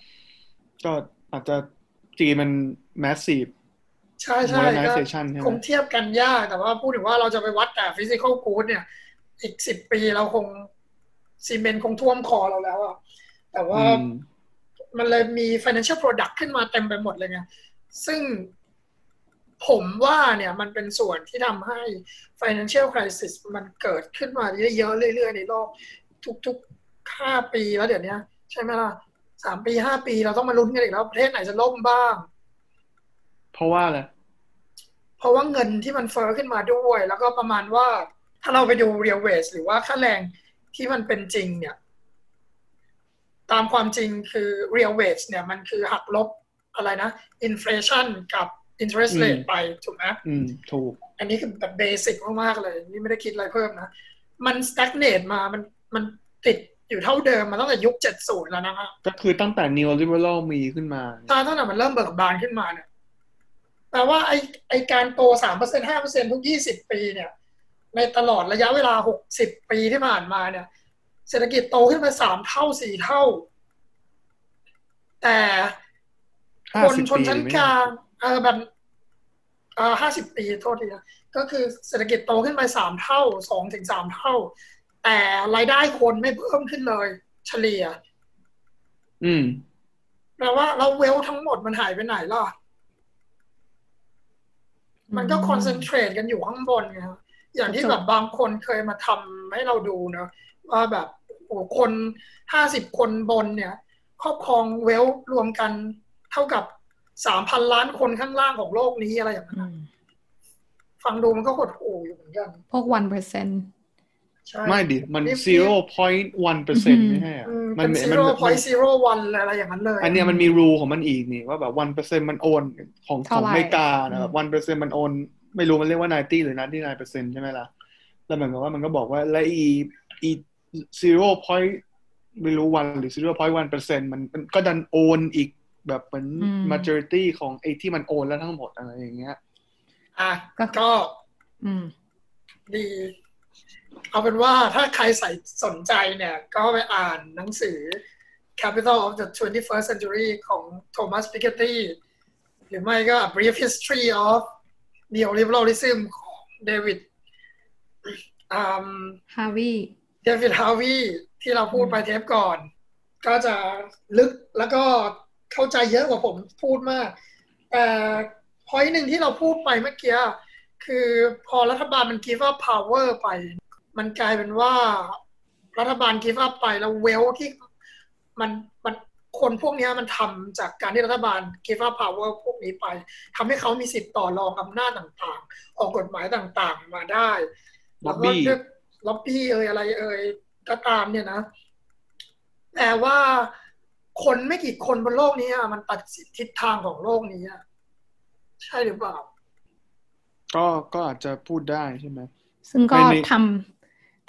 ก็อาจจะจีนมัน massive ใช่ ใช่ก็ modernization ใช่ไหคมงเทียบกันยาก แต่ว่าพูดถึงว่าเราจะไปวัดแต่ฟิสิก a l ลกูดเนี่ย อีกสิบปีเราคงซีเมนต์คงท่วมคอเราแล้วอะแต่ว่าอืมมันเลยมี financial product ขึ้นมาเต็มไปหมดเลยไงซึ่งผมว่าเนี่ยมันเป็นส่วนที่ทำให้ financial crisis มันเกิดขึ้นมาเยอะๆเรื่อยๆในโลกทุกๆห้าปีแล้วเดี๋ยวนี้ใช่ไหมล่ะสามปีห้าปีเราต้องมาลุ้นกันอีกแล้วประเทศไหนจะล่มบ้าง เพราะว่าอะไรเพ ราะว่าเงินที่มันเฟ้อขึ้นมาด้วย แล้วก็ประมาณว่าถ้าเราไปดู real wage หรือว่าค่าแรงที่มันเป็นจริงเนี่ย ตามความจริงคือ real wage เนี่ยมันคือหักลบอะไรนะ inflation กับ interest rate อืมไป ถูกไหมอืม ถูก อันนี้คือแบบเบสิกมากๆเลย นี่ไม่ได้คิดอะไรเพิ่มนะ มัน stagnate มามันมันติดอยู่เท่าเดิมมาตั้งแต่ยุค70แล้วนะฮะก็คือตั้งแต่ neoliberal มีขึ้นมาตาตั้งแต่มันเริ่มเบิกบานขึ้นมาเนี่ย แปลว่าไอไอการโตสามเปอร์เซ็นห้าเปอร์เซ็นทุกยี่สิบปีเนี่ย ในตลอดระยะเวลาหกสิบปีที่ผ่านมาเนี่ย เศรษฐกิจโตขึ้นมาสามเท่าสี่เท่า แต่คน50ชนชั้นปีกลางเออแบบเออห้าสิบปีโทษทีนะก็คือเศรษฐกิจโตขึ้นไปสามเท่าสองถึงสามเท่า แต่รายได้คนไม่เพิ่มขึ้นเลย เฉลี่ย อืมแปลว่าเราเวลทั้งหมดมันหายไปไหนล่ะ มันก็คอนเซนเทรตกันอยู่ข้างบนไงครับอย่างที่แบบบางคนเคยมาทำให้เราดูเนอะว่าแบบโอ้คนห้าสิบคนบนเนี่ย ครอบครองเวลรวมกันเท่ากับสามพันล้านคนข้างล่างของโลกนี้อะไรอย่างนั้นอือะมฟังดูมันก็หดหู่อยู่เหมือนกันพวก one percent ใช่ไม่ดิมันนี่0.1เปอร์เซ็นต์ ไม่ใช่เหรออืมมัเป็นมั zero point zero one อะไรอย่างนั้นเลย อันเนี้ยมันมีรูของมันอีกนี่ว่าแบบ1เปอร์เซ็นต์มันโอนของขเท่าองไหร่อเมริกานะอืมแบบ1เปอร์เซ็นต์มันโอน ไม่รู้มันเรียกว่า90หรือ99เปอร์เซ็นต์ใช่ไหมล่ะ แล้วเหมือนกับว่ามันก็บอกว่า และอีอี 0. ไม่รู้วันหรือ0.1เปอร์เซ็นต์มันมันก็ดันโอนอีกแบบเหมือนอืม majority ของไอ้ที่มันโอนแล้วทั้งหมดอะไรอย่างเงี้ย อะก็ก็อืมดี เอาเป็นว่าถ้าใครใส่สนใจเนี่ย ก็ไปอ่านหนังสือ Capital of the 21st Century ของ Thomas Piketty หรือไม่ก็ A Brief History of Neoliberalism ของ David อืมฮาวิเดวิดฮาวีที่เราพูดไปเทปก่อน ก็จะลึกแล้วก็เข้าใจเยอะกว่าผมพูดมาก แต่พอยหนึ่งที่เราพูดไปเมื่อกี้คือพอรัฐบาลมัน give up power ไป มันกลายเป็นว่ารัฐบาล give up ไปแล้วเวลที่มันมันคนพวกเนี้ยมันทำจากการที่รัฐบาล give up power พวกนี้ไปทำให้เขามีสิทธิ์ต่อรองอำนาจต่างๆ ออกกฎหมายต่างๆ มาได้ แล้วก็ Lobby ด้วยล็อบบี้เอ่ยอะไรเอ่ยก็ตามเนี่ยนะ แต่ว่าคนไม่กี่คนบนโลกนี้อะมันตัดสินทิศทางของโลกนี้อะใช่หรือเปล่า ก็ก็อาจจะพูดได้ใช่ไหมซึ่งก็ไม่มีทำ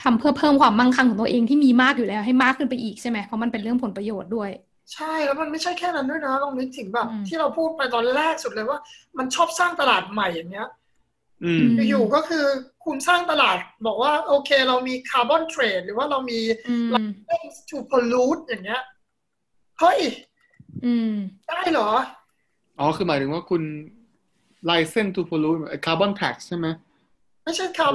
ทำเพื่อเพิ่มความมั่งคั่งของตัวเองที่มีมากอยู่แล้วให้มากขึ้นไปอีกใช่ไหมเพราะมันเป็นเรื่องผลประโยชน์ด้วย ใช่แล้วมันไม่ใช่แค่นั้นด้วยนะลองนึกถึงแบบอืมที่เราพูดไปตอนแรกสุดเลยว่า มันชอบสร้างตลาดใหม่อย่างเงี้ยอืมมอยู่ๆก็คือคุณสร้างตลาดบอกว่า โอเค เรามีคาร์บอนเทรดหรือว่าเรามีอืม license to pollute อย่างเงี้ยเฮ้ยอืมได้เหรอ อ๋อ คือหมายถึงว่าคุณ license to pollute carbon tax ใช่ไหมไม่ใช่คา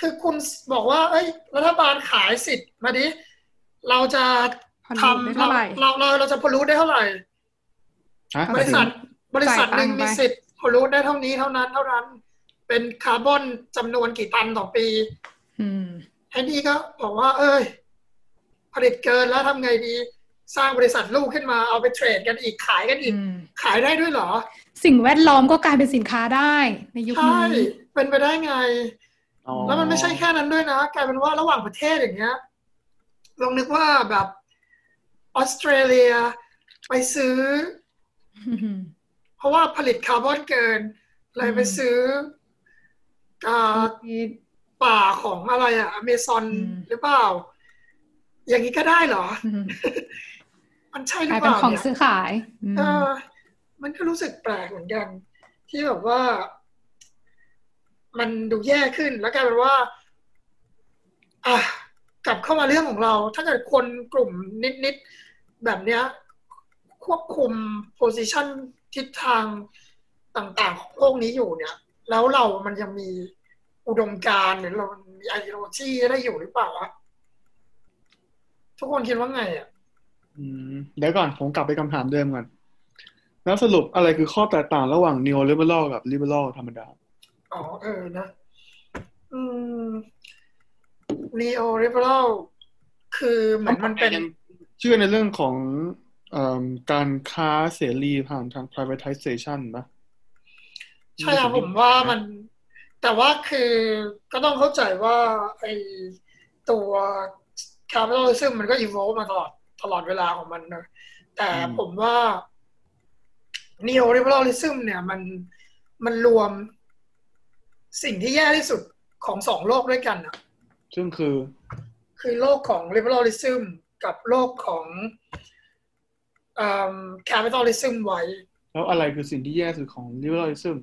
คือคุณบอกว่า เอ้ย รัฐบาลขายสิทธิ์มาดิ เราจะ pollute ทำได้เท่าไหร่เราเราเราจะพลูได้เท่าไหร่ฮะบริษัทบริษัทหนึ่งจ่ายตังค์ไปมีสิทธิ์พลูได้เท่านี้เท่านั้น เท่านั้น เป็นคาร์บอนจำนวนกี่ตันต่อปีอืมไอ้นี่ก็บอกว่า เอ้ย ผลิตเกินแล้วทำไงดีสร้างบริษัทลูกขึ้นมาเอาไปเทรดกันอีกขายกันอีกอืมขายได้ด้วยเหรอ สิ่งแวดล้อมก็กลายเป็นสินค้าได้ในยุคใช่นี้เป็นไปได้ไงอ๋อ แล้วมันไม่ใช่แค่นั้นด้วยนะกลายเป็นว่าระหว่างประเทศอย่างเงี้ยลองนึกว่าแบบออสเตรเลียไปซื้ออืมเพราะว่าผลิตคาร์บอนเกิน เลยไปอืมซื้ออ่าป่าของอะไรอะอเมซอนอืมหรือเปล่า อย่างนี้ก็ได้เหรออืมมันใช่หรืกอลายเปเป็นล่าของเนี่ยซื้อขายอืมเออมันก็รู้สึกแปลกเหมือนกัน ที่แบบว่า มันดูแย่ขึ้น แล้วกลายเป็นว่า อะกลับเข้ามาเรื่องของเรา ถ้าเกิดคนกลุ่มนิดๆแบบเนี้ย ควบคุมโพซิชันทิศทางต่าง ๆ ของโลกนี้อยู่เนี่ย แล้วเรามันยังมีอุดมการหรือเรามีไอดโลจีได้อยู่หรือเปล่าอะทุกคนคิดว่าไงอะอืมเดี๋ยวก่อน ผมกลับไปคำถามเดิมก่อน แล้วสรุปอะไรคือข้อแตกต่างระหว่าง neoliberal กับ liberal ธรรมดา อ๋อเออนะ อืม neoliberal คือเหมือนมันเป็นยังเชื่อในเรื่องของเอ่อการค้าเสรีผ่านทาง privatization ปะใช่ครับผมว่ามัน แต่ว่าคือก็ต้องเข้าใจว่าไอตัว capitalism มันก็ evolve มาตลอดตลอดเวลาของมันนะแต่ผมว่า neoliberalism เนี่ยมันมันรวม สิ่งที่แย่ที่สุดของสองโลกด้วยกันอะซึ่งคือ คือโลกของ liberalism กับโลกของเอ่อ capitalism ไว้ แล้วอะไรคือสิ่งที่แย่สุดของ liberalism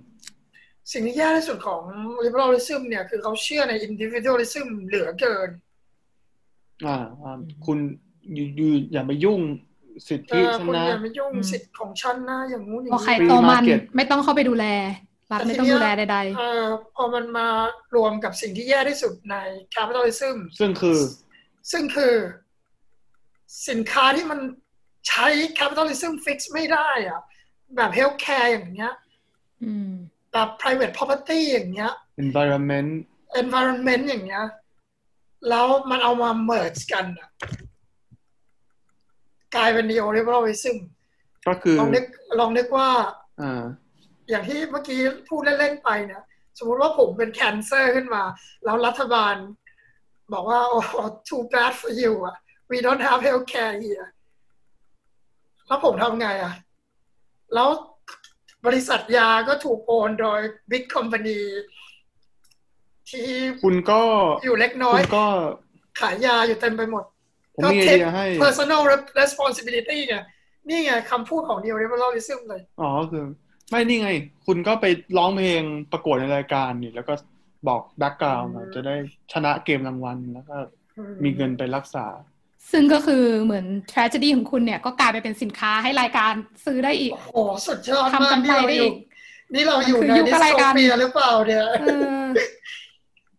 สิ่งที่แย่ที่สุดของ liberalism เนี่ย คือเขาเชื่อใน individualism เหลือเกิน อ่าอ่าคุณอยู่อยู่อย่ามายุ่งสิทเอธิอฉันคุณนะอย่ามายุ่งสิทธิ์ของฉันนะอย่างงู้นอย่าพองใครนี้ตัวมัน market ไม่ต้องเข้าไปดูแล รัฐไม่ต้องดูแลใดเออพอมันมารวมกับสิ่งที่แย่ที่สุดใน capitalism ซึ่งคือ ซึ่งคือ สินค้าที่มันใช้ capitalism fix ไม่ได้อะแบบ healthcare อย่างเงี้ยๆอืมแบบ private property อย่างเงี้ย environment environment อย่างเงี้ย แล้วมันเอามา merge กันอะกลายเป็น neoliberalism ก็คือลองนึกลองนึกว่า อ่าอย่างที่เมื่อกี้พูดเล่นๆไปเนี่ยสมมุติว่าผมเป็นแคนเซอร์ขึ้นมา แล้วรัฐบาลบอกว่าโอ้ too bad for you อะ we don't have health care here แล้วผมทำไงอะแล้วบริษัทยาก็ถูกโอนโดย big company ที่คุณก็อยู่เล็กน้อคุยณก็ขายยาอยู่เต็มไปหมดผมมีไอเดียให้ personal responsibility ไงนี่ไงคำพูดของ neoliberalism เลย อ๋อคือ ไม่นี่ไง คุณก็ไปร้องเพลงประกวดในรายการนี่ แล้วก็บอกแบ็กกราวน์อืมจะได้ชนะเกมรางวัลแล้วก็มีเงินไปรักษา ซึ่งก็คือเหมือน tragedy ของคุณเนี่ย ก็กลายไปเป็นสินค้าให้รายการซื้อได้อีก โอ้โหสุดยอดทำมากกำไรนี่เราได้ออียู่กนี่เราอยู่มันในคือยุคดิสอะไรโทกันเปียหรือเปล่าเนี่ยเออ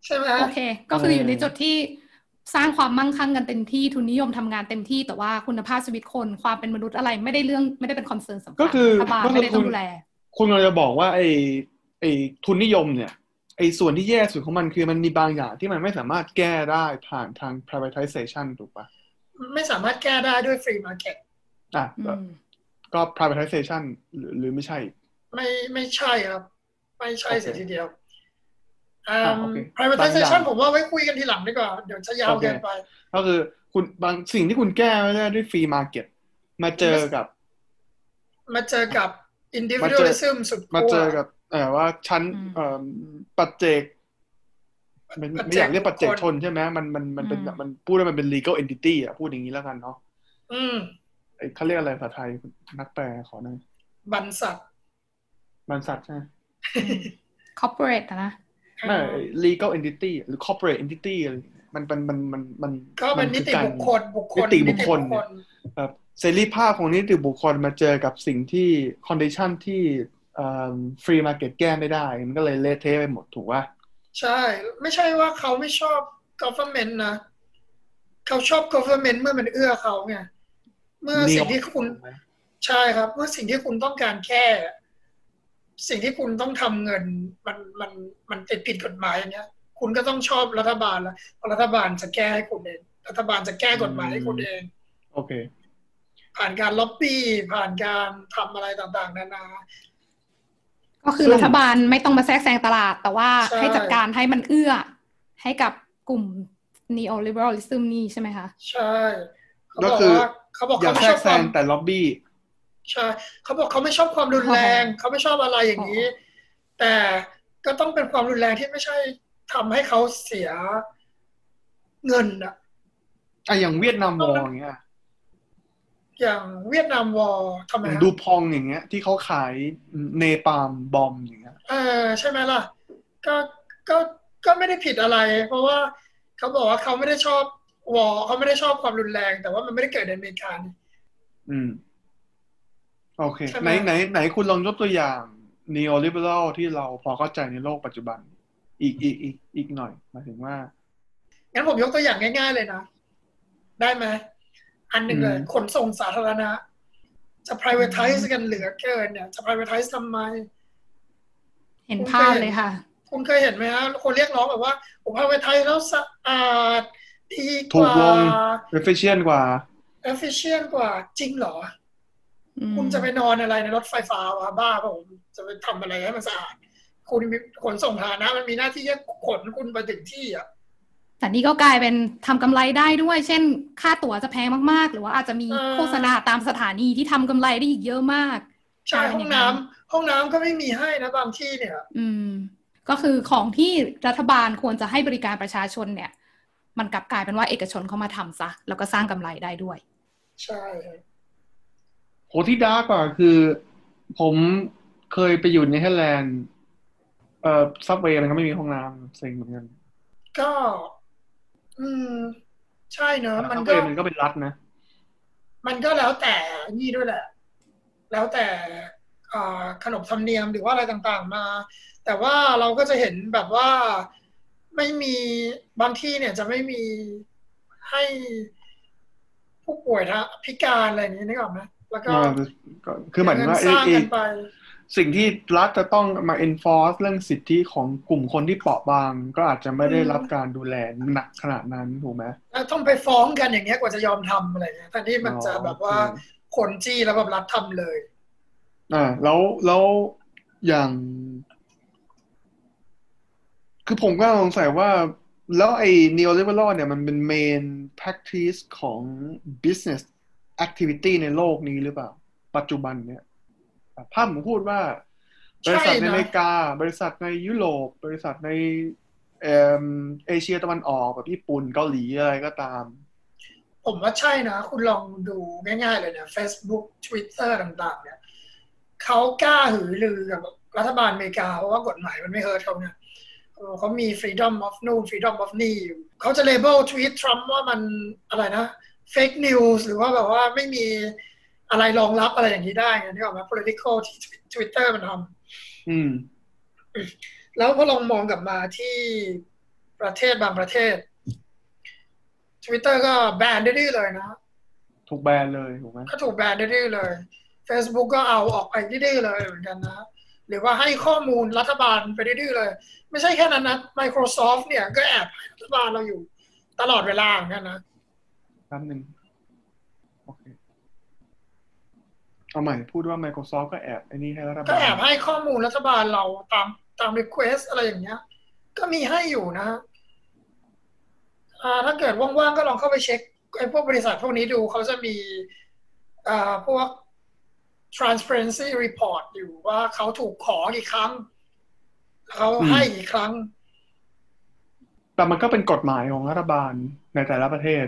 ใช่ไหมโอเค ก็คือเออออยู่ในจุดที่สร้างความมั่งคั่งกันเต็มที่ทุนนิยมทำงานเต็มที่แต่ว่าคุณภาพชีวิตคนความเป็นมนุษย์อะไรไม่ได้เรื่องไม่ได้เป็น concern สำคัญก็คือรัฐบาลก็คือไม่ได้ต้องดูแลคุณ คุณเราจะบอกว่าไอ้ไอ้ทุนนิยมเนี่ยไอ้ส่วนที่แย่สุดของมันคือมันมีบางอย่างที่มันไม่สามารถแก้ได้ผ่านทาง privatization ถูกปะไม่สามารถแก้ได้ด้วย free marketอะอืมก็ก็ privatization หรือหรือไม่ใช่ ไม่ไม่ใช่ครับ ไม่ใช่โอเคเสียทีเดียวอืมอะโอเค privatization บางอย่างผมว่าไว้คุยกันทีหลังดีกว่า เดี๋ยวจะยาวโอเคเกินไป ก็คือคุณบางสิ่งที่คุณแก้ไม่ได้ด้วย free market มาเจอกับ มาเจอกับ individualism สุดมาขั้วเจอกับเอ่อว่าชั้นอืมเอ่อปัจเจกมันปัจเจกไม่อยากเรียกปัจเจกบุคคลชนใช่ไหมมันมันมันเป็นอืมแบบมันพูดว่ามันเป็น legal entity อะพูดอย่างนี้แล้วกันเนาะอืมไอ้เขาเรียกอะไรภาษาไทยนักแปลขอหน่อยบรรษัทมันสัตว์ใช่ไหม corporate อะนะไม่ legal entity หรือ corporate entity อะไรมันเป็นมันมันมันก็เป็นมันิคือติการบุคคลบุคคลนิติบุคคลนิติแบบ เสรีภาพของนิติบุคคลมาเจอกับสิ่งที่ condition ที่เอ่อ free market แก้ไม่ได้ มันก็เลยเละเทะไปหมดถูกป่ะใช่ ไม่ใช่ว่าเขาไม่ชอบ government นะ เขาชอบ government เมื่อมันเอื้อเขาไงเมื่อสิ่งที่คุณใช่ครับ เมื่อสิ่งที่คุณต้องการแค่ สิ่งที่คุณต้องทำเงิน มันมันมันติดผิดกฎหมายอย่างเงี้ย คุณก็ต้องชอบรัฐบาลแล้วเพราะรัฐบาลจะแก้ให้คุณเองรัฐบาลจะแก้กฎหมายให้คุณเอง โอเค ผ่านการล็อบบี้ ผ่านการทำอะไรต่างๆ นานา ก็คือซึ่งรัฐบาลไม่ต้องมาแทรกแซงตลาด แต่ว่าใช่ให้จัดการให้มันเอื้อ ให้กับกลุ่ม neoliberalism นี่ใช่ไหมคะ ใช่เขาก็บอกคือว่าเขาบอกอย่าเขาไม่แทรชอกบแซความงแต่ล็อบบี้ใช่เขาบอกเขาไม่ชอบความรุนแรงเขาไม่ชอบอะไรอย่างนี้ แต่ก็ต้องเป็นความรุนแรงที่ไม่ใช่ทำให้เขาเสียเงินอะอะอย่างเวียดนามวอร์อย่างเงี้ย อย่างเวียดนามวอร์ทำไมฮะดูพองอย่างเงี้ย ที่เขาขายเนปาล์มบอมอย่างเงี้ยเออใช่ไหมล่ะ ก็ก็ก็ไม่ได้ผิดอะไร เพราะว่าเขาบอกว่าเขาไม่ได้ชอบวอร์เขาไม่ได้ชอบความรุนแรง แต่ว่ามันไม่ได้เกิดในอเมริกานี่อืม โอเคใช่ไหไหมนไหนไหนคุณลองยกตัวอย่าง neoliberal ที่เราพอเข้าใจในโลกปัจจุบัน อีกอีกอีกอีกหน่อยหมายถึงว่างั้นผมยกตัวอย่างง่าย ๆ เลยนะ ได้ไหม อันหนึ่งเลยอืมขนส่งสาธารณะ จะ privatize กันเหลือเกินเนี่ย จะ privatize ทำไม เห็นภาพเลยค่ะ คุณเคยเห็นไหมฮะคนเรียกร้องแบบว่าโอ้ privatize แล้วสะอาดดีกถูกว่าลง efficient กว่า efficient กว่าจริงเหรออืมคุณจะไปนอนอะไรในรถไฟฟ้าวะบ้าเปล่าผมจะไปทำอะไรให้มันสะอาดคุณมีขนส่งสาธารณะมันมีหน้าที่แค่ขนคุณไปถึงที่อะ แต่นี่ก็กลายเป็นทำกำไรได้ด้วย เช่น ค่าตั๋วจะแพงมากๆ หรือว่าอาจจะมีเออโฆษณาตามสถานีที่ทำกำไรได้อีกเยอะมาก ใช่ใช่ห้องน้ำห้องน้ำก็ไม่มีให้นะบางที่เนี่ย อืม ก็คือของที่รัฐบาลควรจะให้บริการประชาชนเนี่ย มันกลับกลายเป็นว่าเอกชนเข้ามาทำซะ แล้วก็สร้างกำไรได้ด้วย ใช่ครับโหที่ dark กว่าคือ ผมเคยไปอยู่ในเนเธอร์แลนด์เอ่อ subway มันก็ไม่มีห้องน้ำเซ็งเหมือนกันก็ อืม ใช่เนอะมันซับเวก็ย์มันก็เป็นรัฐนะ มันก็แล้วแต่นี่ด้วยแหละ แล้วแต่อ่าขนบธรรมเนียมหรือว่าอะไรต่างๆมา แต่ว่าเราก็จะเห็นแบบว่าไม่มีบางที่เนี่ยจะไม่มีให้ผู้ป่วยทางพิการอะไรอย่างนี้นึกออกไหมแล้วก็อ่าก็คือหมายถึงว่าเงินสร้างไอ้กันไป สิ่งที่รัฐจะต้องมา enforce เรื่องสิทธิของกลุ่มคนที่เปราะบาง ก็อาจจะไม่ได้รับการดูแลหนักขนาดนั้นถูกไหมแล้วต้องไปฟ้องกันอย่างเงี้ยกว่าจะยอมทำอะไรเงี้ยแต่นี่มันจะแบบว่าอ๋อโอเคคนจี้แล้วแบบรัฐทำเลยอ่าแล้วแล้วอย่าง คือผมก็สงสัยว่า แล้วไอ้ neoliberal เนี่ยมันเป็น main practice ของ business activity ในโลกนี้หรือเปล่า ปัจจุบันเนี่ย ภาพผมพูดว่า บริษัทในอเมริกา บริษัทในยุโรป บริษัทในเอเอเชียตะวันออกแบบญี่ปุ่นเกาหลีอะไรก็ตาม ผมว่าใช่นะ คุณลองดูง่ายๆเลยเนี่ย Facebook Twitter ต่าง ๆ เนี่ยเขากล้าหือรือกับรัฐบาลอเมริกา เพราะว่ากฎหมายมันไม่เฮิร์ตเขาเนี่ยเออเขามี freedom of นู่น freedom of นี่อยู่เขาจะ label ทวีตทรัมป์ว่ามันอะไรนะ fake news หรือว่าแบบว่าไม่มี อะไรรองรับอะไรอย่างนี้ได้ไงนี่ออกไหม political ที่ Twitter มันทำอืม แล้วพอลองมองกลับมาที่ประเทศบางประเทศ Twitter ก็แบนได้ดื้อเลยนะถูกแบนเลยถูกไหมก็ถูกแบนได้ดื้อเลย Facebook ก็เอาออกไปดื้อเลยเหมือนกันนะหรือว่าให้ข้อมูลรัฐบาลไปดื้อเลย ไม่ใช่แค่นั้นนะ Microsoft เนี่ยก็แอบให้รัฐบาลเราอยู่ตลอดเวลาเหมือนกันนะแป๊บหนึ่งโอเค เอาใหม่พูดว่า Microsoft ก็แอบไอ้นี่ให้รัฐบาลก็แอบให้ข้อมูลรัฐบาลเราตามตาม request อะไรอย่างเงี้ย ก็มีให้อยู่นะอ่าถ้าเกิดว่างๆก็ลองเข้าไปเช็คไอ้พวกบริษัทพวกนี้ดูเขาจะมีอ่าพวก transparency report อยู่ว่าเขาถูกขอกี่ครั้ง เขาให้กี่ครั้ง แต่มันก็เป็นกฎหมายของรัฐบาลในแต่ละประเทศ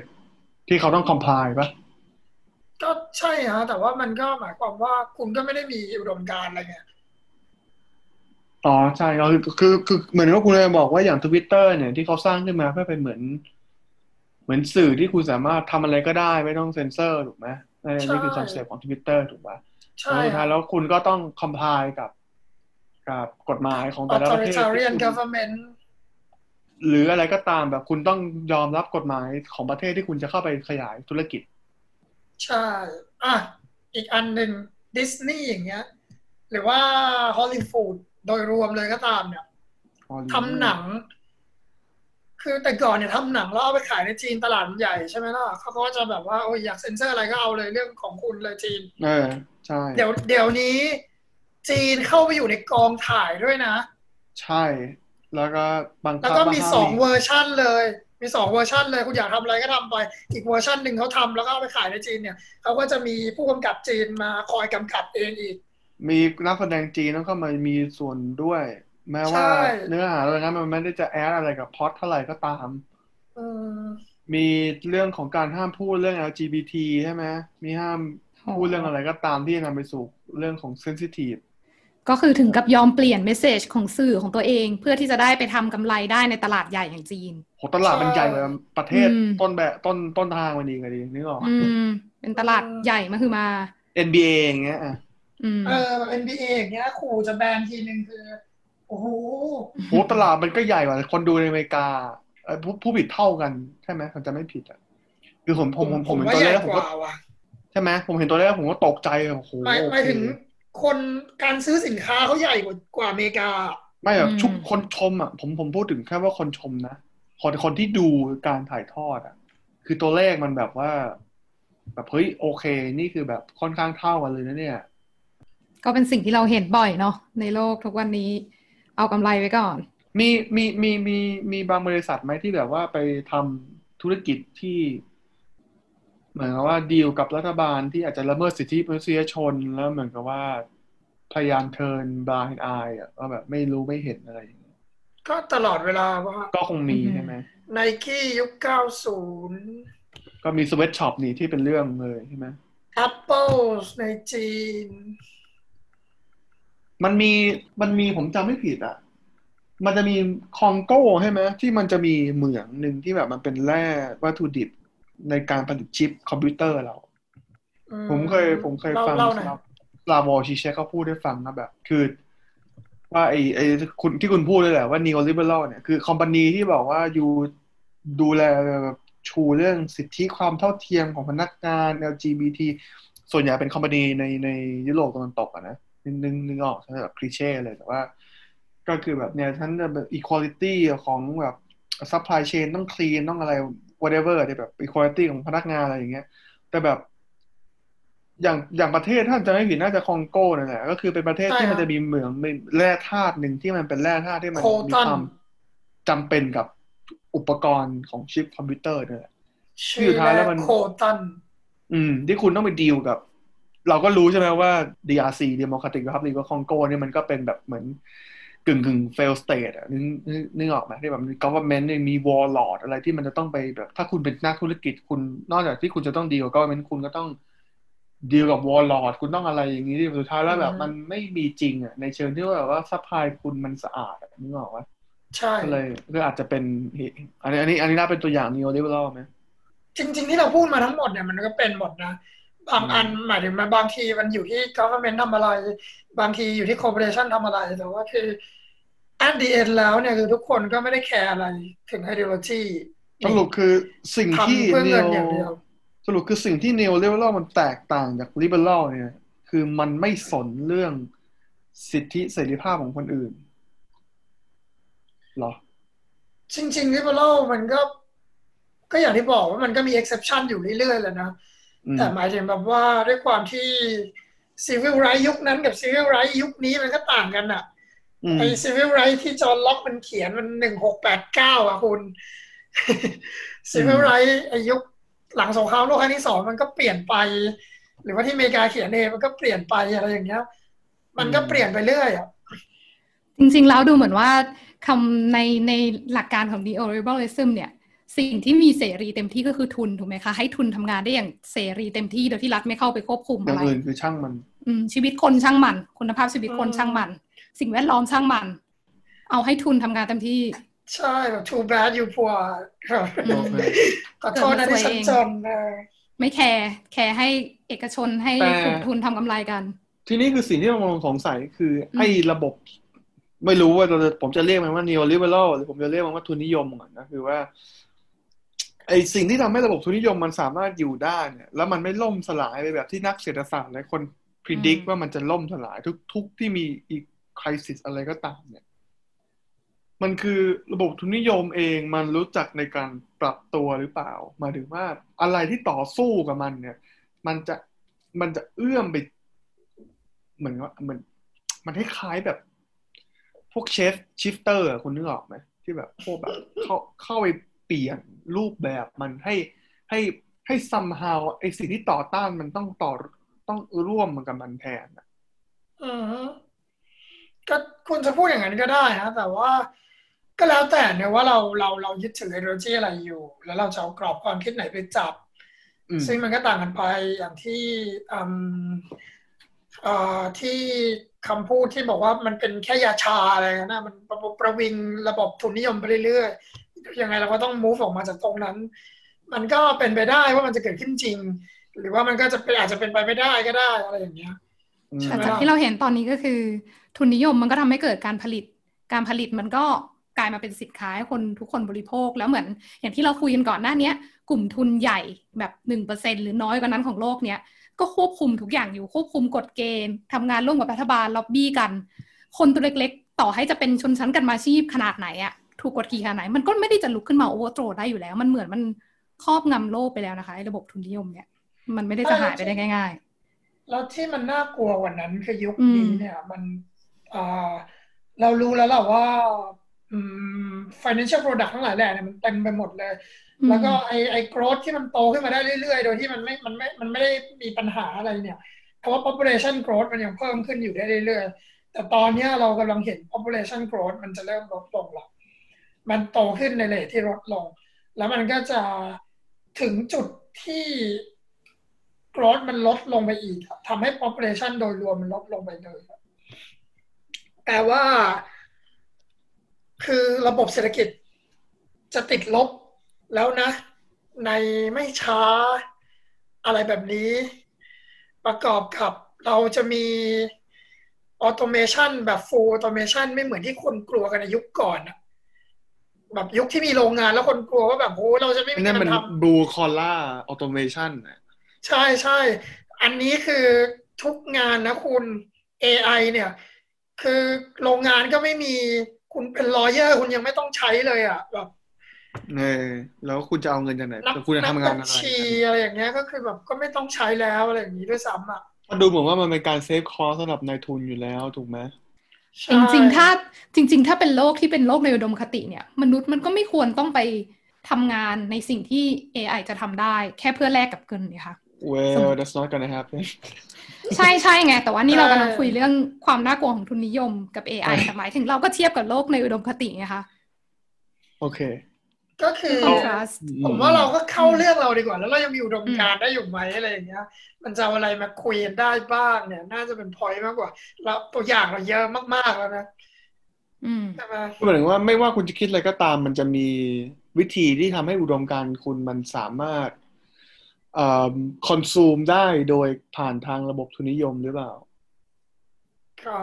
ที่เขาต้อง comply ปะ ก็ใช่ฮะแต่ว่ามันก็หมายความว่าคุณก็ไม่ได้มีอุดมการณ์อะไรไงอ๋อใช่ก็คือคือคือเหมือนว่าคุณเลยบอกว่าอย่างทวิตเตอร์เนี่ยที่เขาสร้างขึ้นมาเพื่อเป็นเหมือน เหมือนสื่อที่คุณสามารถทำอะไรก็ได้ไม่ต้องเซ็นเซอร์ถูกไหมนั่นนี่คือ concept ของทวิตเตอร์ถูกปะใช่แล้วสุดท้ายแล้วคุณก็ต้อง comply กับกับกฎหมายของแต่ละประเทศที่ authoritarian คุณ government หรืออะไรก็ตามแบบคุณต้องยอมรับกฎหมายของประเทศที่คุณจะเข้าไปขยายธุรกิจ ใช่อะอีกอันหนึ่งดิสนีย์อย่างเงี้ย หรือว่าฮอลลีวูดโดยรวมเลยก็ตามเนี่ยทำหนัง คือแต่ก่อนเนี่ยทำหนังแล้วเอาไปขายในจีนตลาดมันใหญ่ใช่ไหมล่ะเขาก็จะแบบว่าโอ้ยอยากเซ็นเซอร์อะไรก็เอาเลยเรื่องของคุณเลยจีน เออใช่เดี๋ยวเดี๋ยวนี้ จีนเข้าไปอยู่ในกองถ่ายด้วยนะ ใช่ แล้วก็บังคับแล้วก็มีว่าห้าสองเวอร์ชั่นเลย มีสองเวอร์ชั่นเลยคุณอยากทำอะไรก็ทำไป อีกเวอร์ชันหนึ่งเขาทำแล้วก็เอาไปขายในจีนเนี่ยเขาก็จะมีผู้กำกับจีนมาคอยกำกับเองอีก มีนักแสดงจีนต้องเข้ามามีส่วนด้วย แม้ว่าใช่เนื้อหาอะไรนั้นมันไม่ได้จะ add อะไรกับพล็อตเท่าไหร่ก็ตามอืมมีเรื่องของการห้ามพูดเรื่อง LGBT ใช่ไหมมีห้ามพูดเรื่องอะไรก็ตามที่นำไปสู่เรื่องของ sensitive ก็คือถึงกับยอมเปลี่ยนเมสเซจของสื่อของตัวเอง เพื่อที่จะได้ไปทำกำไรได้ในตลาดใหญ่อย่างจีนโหตลาดมันใหญ่กว่าประเทศอืมต้นแบบต้นต้นทางมันอีกอะดินึกออกปะอืมเป็นตลาดใหญ่มาคือมา NBA อย่างเงี้ยอะอืมเออแบบ NBA อย่างเงี้ยขู่จะแบนทีนึงคือ โอ้โหโหตลาดมันก็ใหญ่กว่าคนดูในอเมริกาเอ่อผู้ผู้ผิดเท่ากันใช่ไหมผมจะไม่ผิดอะคือผมผมผมผมเห็นว่าตัวใหเลญ่ขผมกก็ว่าว่ะใช่ไหมผมเห็นตัวเลขผมก็ตกใจเลยโอ้โหหมายโอหมายเคถึง คนการซื้อสินค้าเขาใหญ่กว่ากว่าอเมริกา ไม่แบบอืมชุกคนชมอะผมผมพูดถึงแค่ว่าคนชมนะคนคนที่ดูการถ่ายทอดอะ คือตัวเลขมันแบบว่า แบบเฮ้ยโอเค นี่คือแบบค่อนข้างเท่ากันเลยนะเนี่ย ก็เป็นสิ่งที่เราเห็นบ่อยเนาะในโลกทุกวันนี้ เอากำไรไว้ก่อน มีมีมีมีมีบางบริษัทไหมที่แบบว่าไปทำธุรกิจที่ เหมือนกับว่าดีลกับรัฐบาลที่อาจจะละเมิดสิทธิมนุษยชนแล้วเหมือนกับว่าพยายามเทิร์นบลายอายอะว่าแบบไม่รู้ไม่เห็นอะไรอย่างเงี้ยก็ตลอดเวลาว่าก็คงมีอือฮึใช่ไหมไนกี้ยุค90ก็มีสเวตช็อปนี่ที่เป็นเรื่องเลยใช่ไหม Apple ในจีน มันมีมันมีผมจำไม่ผิดอะ มันจะมีคองโก้ใช่ไหมที่มันจะมีเหมืองหนึ่งที่แบบมันเป็นแร่วัตถุดิบ ในการผลิตชิปคอมพิวเตอร์เราอืผมเคยผมเคยเล่าฟังเล่าหน่อยลาวอชิเชเขาพูดให้ฟังนะแบบ คือ ว่าไอ้ไอ้คุณที่คุณพูดเลยแหละว่า neoliberal เนี่ยคือคอมพานีที่บอกว่าอยู่ดูแลแบบชูเรื่องสิทธิความเท่าเทียมของพนักงาน LGBT ส่วนใหญ่เป็นคอมพานีในในยุโรปตะวันตกอะนะนึกนึกนึกออกใช่ไหมแบบคลีเช่เลยแต่ว่า ก็คือแบบเนี่ยฉันจะแบบ equality ของแบบ supply chain ต้อง clean ต้องอะไร whatever ที่แบบ equality ของพนักงานอะไรอย่างเงี้ย แต่แบบ อย่างอย่างประเทศถ้าจะไม่ผิดน่าจะคองโก้นั่นแหละก็คือเป็นประเทศที่มันจะมีเหมืองมีแร่ธาตุหนึ่งที่มันเป็นแร่ธาตุที่มันโคมีตันความจำเป็นกับอุปกรณ์ของชิปคอมพิวเตอร์เนี่ยแหละชื่อสุดท้ายแล้วมันโคตัน อืม ที่คุณต้องไปดีลกับ เราก็รู้ใช่ไหมว่า DRC Democratic Republic of Congo เนี่ยมันก็เป็นแบบเหมือน กึ่งกึ่ง fail state อะนึกนึกนึกออกไหมที่แบบมี government เนี่ยมี warlord อะไรที่มันจะต้องไปแบบ ถ้าคุณเป็นนักธุรกิจคุณนอกจากที่คุณจะต้องดีลกับ government คุณก็ต้องดีลกับ warlord คุณต้องอะไรอย่างนี้ที่สุดท้ายแล้วแบบอืมมันไม่มีจริงอะในเชิงที่ว่าแบบว่า supply คุณมันสะอาดอะนึกออกว่าใช่ก็เลยก็อาจจะเป็นเหตุอันนี้อันนี้อันนี้น่าเป็นตัวอย่าง neoliberal ไหมจริง ๆ ที่เราพูดมาทั้งหมดเนี่ยมันก็เป็นหมดนะบางอืมอันหมายถึงมันบางทีมันอยู่ที่ government ทำอะไร บางทีอยู่ที่ corporation ทำอะไรแต่ว่าคือ at the end แล้วเนี่ยคือทุกคนก็ไม่ได้แคร์อะไรถึง ideology สรุปคือสิ่งที่ทำเพื่อเงิน neo อย่างเดียวสรุปคือสิ่งที่ neoliberal มันแตกต่างจาก liberal เนี่ย คือมันไม่สนเรื่องสิทธิเสรีภาพของคนอื่นเหรอ จริงๆ liberal มันก็ ก็อย่างที่บอกว่ามันก็มี exception อยู่เรื่อยๆแหละนะอืมแต่หมายถึงแบบว่าด้วยความที่ civil right ยุคนั้นกับ civil right ยุคนี้มันก็ต่างกันอะอืมไอ้ civil right ที่จอห์นล็อกมันเขียนมันหนึ่งหกแปดเก้าอะคุณ civil right ไอ้ยุคหลังสงครามโลกครั้งที่สองมันก็เปลี่ยนไป หรือว่าที่อเมริกาเขียนเองมันก็เปลี่ยนไปอะไรอย่างเงี้ย มันก็เปลี่ยนไปเรื่อยอะจริงๆแล้วดูเหมือนว่าคำในในหลักการของ neoliberalism เนี่ย สิ่งที่มีเสรีเต็มที่ก็คือทุนถูกไหมคะ ให้ทุนทำงานได้อย่างเสรีเต็มที่โดยที่รัฐไม่เข้าไปควบคุมออะย่างไรอื่นคือช่างมัน อืมชีวิตคนช่างมัน คุณภาพชีวิตคนอืมช่างมัน สิ่งแวดล้อมช่างมัน เอาให้ทุนทำงานเต็มที่ ใช่แบบ too bad you poor อืมโอเคขอโทษนะที่ฉันจนเออไม่แคร์แคร์ให้เอกชนให้แต่กลุ่มทุนทำกำไรกัน ทีนี้คือสิ่งที่เรากำลังสงสัยคืออืมไอ้ระบบ ไม่รู้ว่าเราจะผมจะเรียกมันว่า neoliberal หรือผมจะเรียกมันว่าทุนนิยมก่อนนะคือว่า ไอ้สิ่งที่ทำให้ระบบทุนนิยมมันสามารถอยู่ได้เนี่ย แล้วมันไม่ล่มสลายไปแบบที่นักเศรษฐศาสตร์หลายคน predict อืมว่ามันจะล่มสลายทุกทุกที่มีอีก crisis อะไรก็ตามเนี่ย มันคือระบบทุนนิยมเองมันรู้จักในการปรับตัวหรือเปล่าหมายถึงว่าอะไรที่ต่อสู้กับมันเนี่ย มันจะมันจะเอื้อมไป เหมือนว่าเหมือนมันคล้ายๆแบบ พวกเชฟชิฟเตอร์คุณนึกออกไหมที่แบบพวกแบบเข้าเข้าไป เปลี่ยนรูปแบบมันให้ให้ให้ somehow ไอสิ่งที่ต่อต้านมันต้องต่อต้องร่วมมันกับมันแทนอะอืมก็คุณจะพูดอย่างนั้นก็ได้นะแต่ว่าก็แล้วแต่เนี่ยว่าเราเราเรายึดถือไอเดียอะไรอยู่ แล้วเราจะเอากรอบความคิดไหนไปจับอืมซึ่งมันก็ต่างกันไปอย่างที่อืมเอ่อที่คำพูดที่บอกว่ามันเป็นแค่ยาชาอะไรนะมันประประวิงระบบทุนนิยมไปเรื่อยๆ ยังไงเราก็ต้อง move ออกมาจากตรงนั้น มันก็เป็นไปได้ว่ามันจะเกิดขึ้นจริง หรือว่ามันก็จะเป็นอาจจะเป็นไปไม่ได้ก็ได้อะไรอย่างเงี้ยอืมใช่แต่ไหมจากที่เราเห็นตอนนี้ก็คือ ทุนนิยมมันก็ทำให้เกิดการผลิต การผลิตมันก็กลายมาเป็นสินค้าให้คนทุกคนบริโภคแล้วเหมือน อย่างที่เราคุยกันก่อนหน้าเนี้ยกลุ่มทุนใหญ่แบบหนึ่งเปอร์เซ็นหรือน้อยกว่านั้นของโลกเนี้ยก็ควบคุมทุกอย่างอยู่ควบคุมกฎเกณฑ์ทำงานร่วมกับรัฐบาลล็อบบี้กัน คนตัวเล็กๆ ต่อให้จะเป็นชนชั้นกันมาชีพขนาดไหนอะ ถูกกดขี่ขนาดไหน มันก็ไม่ได้จะลุกขึ้นมาโอเวอร์โตรได้อยู่แล้ว มันเหมือนมันครอบงำโลกไปแล้วนะคะไอ้ระบบทุนนิยมเนี่ย มันไม่ได้จะหายไปได้ง่ายแล้วที่มันน่ากลัวกว่านั้นคือยุคอืมนี้เนี่ย มันเอ่อเรารู้แล้วแหละว่าอืม financial product ทั้งหลายแหล่เนี่ยมันเต็มไปหมดเลยๆแล้วก็ไอไอ growth ที่มันโตขึ้นมาได้เรื่อยๆ โดยที่มันไม่มันไม่มันไม่ได้มีปัญหาอะไรเนี่ยเพราะว่า population growth มันยังเพิ่มขึ้นอยู่ได้เรื่อยๆ แต่ตอนเนี้ยเรากำลังเห็น population growth มันจะเริ่มลดลงแล้ว มันโตขึ้นในเรทที่ลดลง แล้วมันก็จะถึงจุดที่ growth มันลดลงไปอีกทำให้ population โดยรวมมันลดลงไปเลยแต่ว่า คือระบบเศรษฐกิจจะติดลบแล้วนะ ในไม่ช้าอะไรแบบนี้ ประกอบกับเราจะมีออโตเมชันแบบ full automation ไม่เหมือนที่คนกลัวกันในยุคก่อนอะ แบบยุคที่มีโรงงานแล้วคนกลัวว่าแบบโหเราจะไม่อัมีนนั้นงามันนทำ blue collar automation น่ะใช่ใช่อันนี้คือทุกงานนะคุณ AI เนี่ย คือโรงงานก็ไม่มีคุณเป็นลอเยอร์คุณยังไม่ต้องใช้เลยอะแบบเออแล้วคุณจะเอาเงินจากไหนนักแล้วคุณจะนัทำบังานญอะไรชีอะไรอย่างเงี้ยก็คือแบบก็ไม่ต้องใช้แล้วอะไรอย่างนี้ด้วยซ้ำอะมันดูเหมือนว่ามันเป็นการเซฟคอสสำหรับนายทุนอยู่แล้วถูกไหมใช่ จริงๆถ้าจริง ๆ ถ้าเป็นโลกที่เป็นโลกในอุดมคติเนี่ย มนุษย์มันก็ไม่ควรต้องไปทำงานในสิ่งที่ AI จะทำได้ แค่เพื่อแลกกับเงินเนี่ยค่ะ well that's not gonna happen ใช่ใช่ไง แต่ว่านี่เรากำลังคุยเรื่องความน่ากลัวของทุนนิยมกับ AI แต่หมายถึงเราก็เทียบกับโลกในอุดมคติไงคะ โอเค ก็คือคอนทราสต์ผมว่าเราก็เข้าเรื่องเราดีกว่า แล้วเรายังมีอุดมการณ์ได้อยู่ไหมอะไรอย่างเงี้ย มันจะเอาอะไรมาคุยกันได้บ้างเนี่ย น่าจะเป็นพอยต์มากกว่าเราตัวอย่างเราเยอะมากๆแล้วนะอืมใช่ไหมก็หมายถึงว่าไม่ว่าคุณจะคิดอะไรก็ตาม มันจะมีวิธีที่ทำให้อุดมการณ์คุณมันสามารถเอ่อคอนซูมได้โดยผ่านทางระบบทุนนิยมหรือเปล่าก็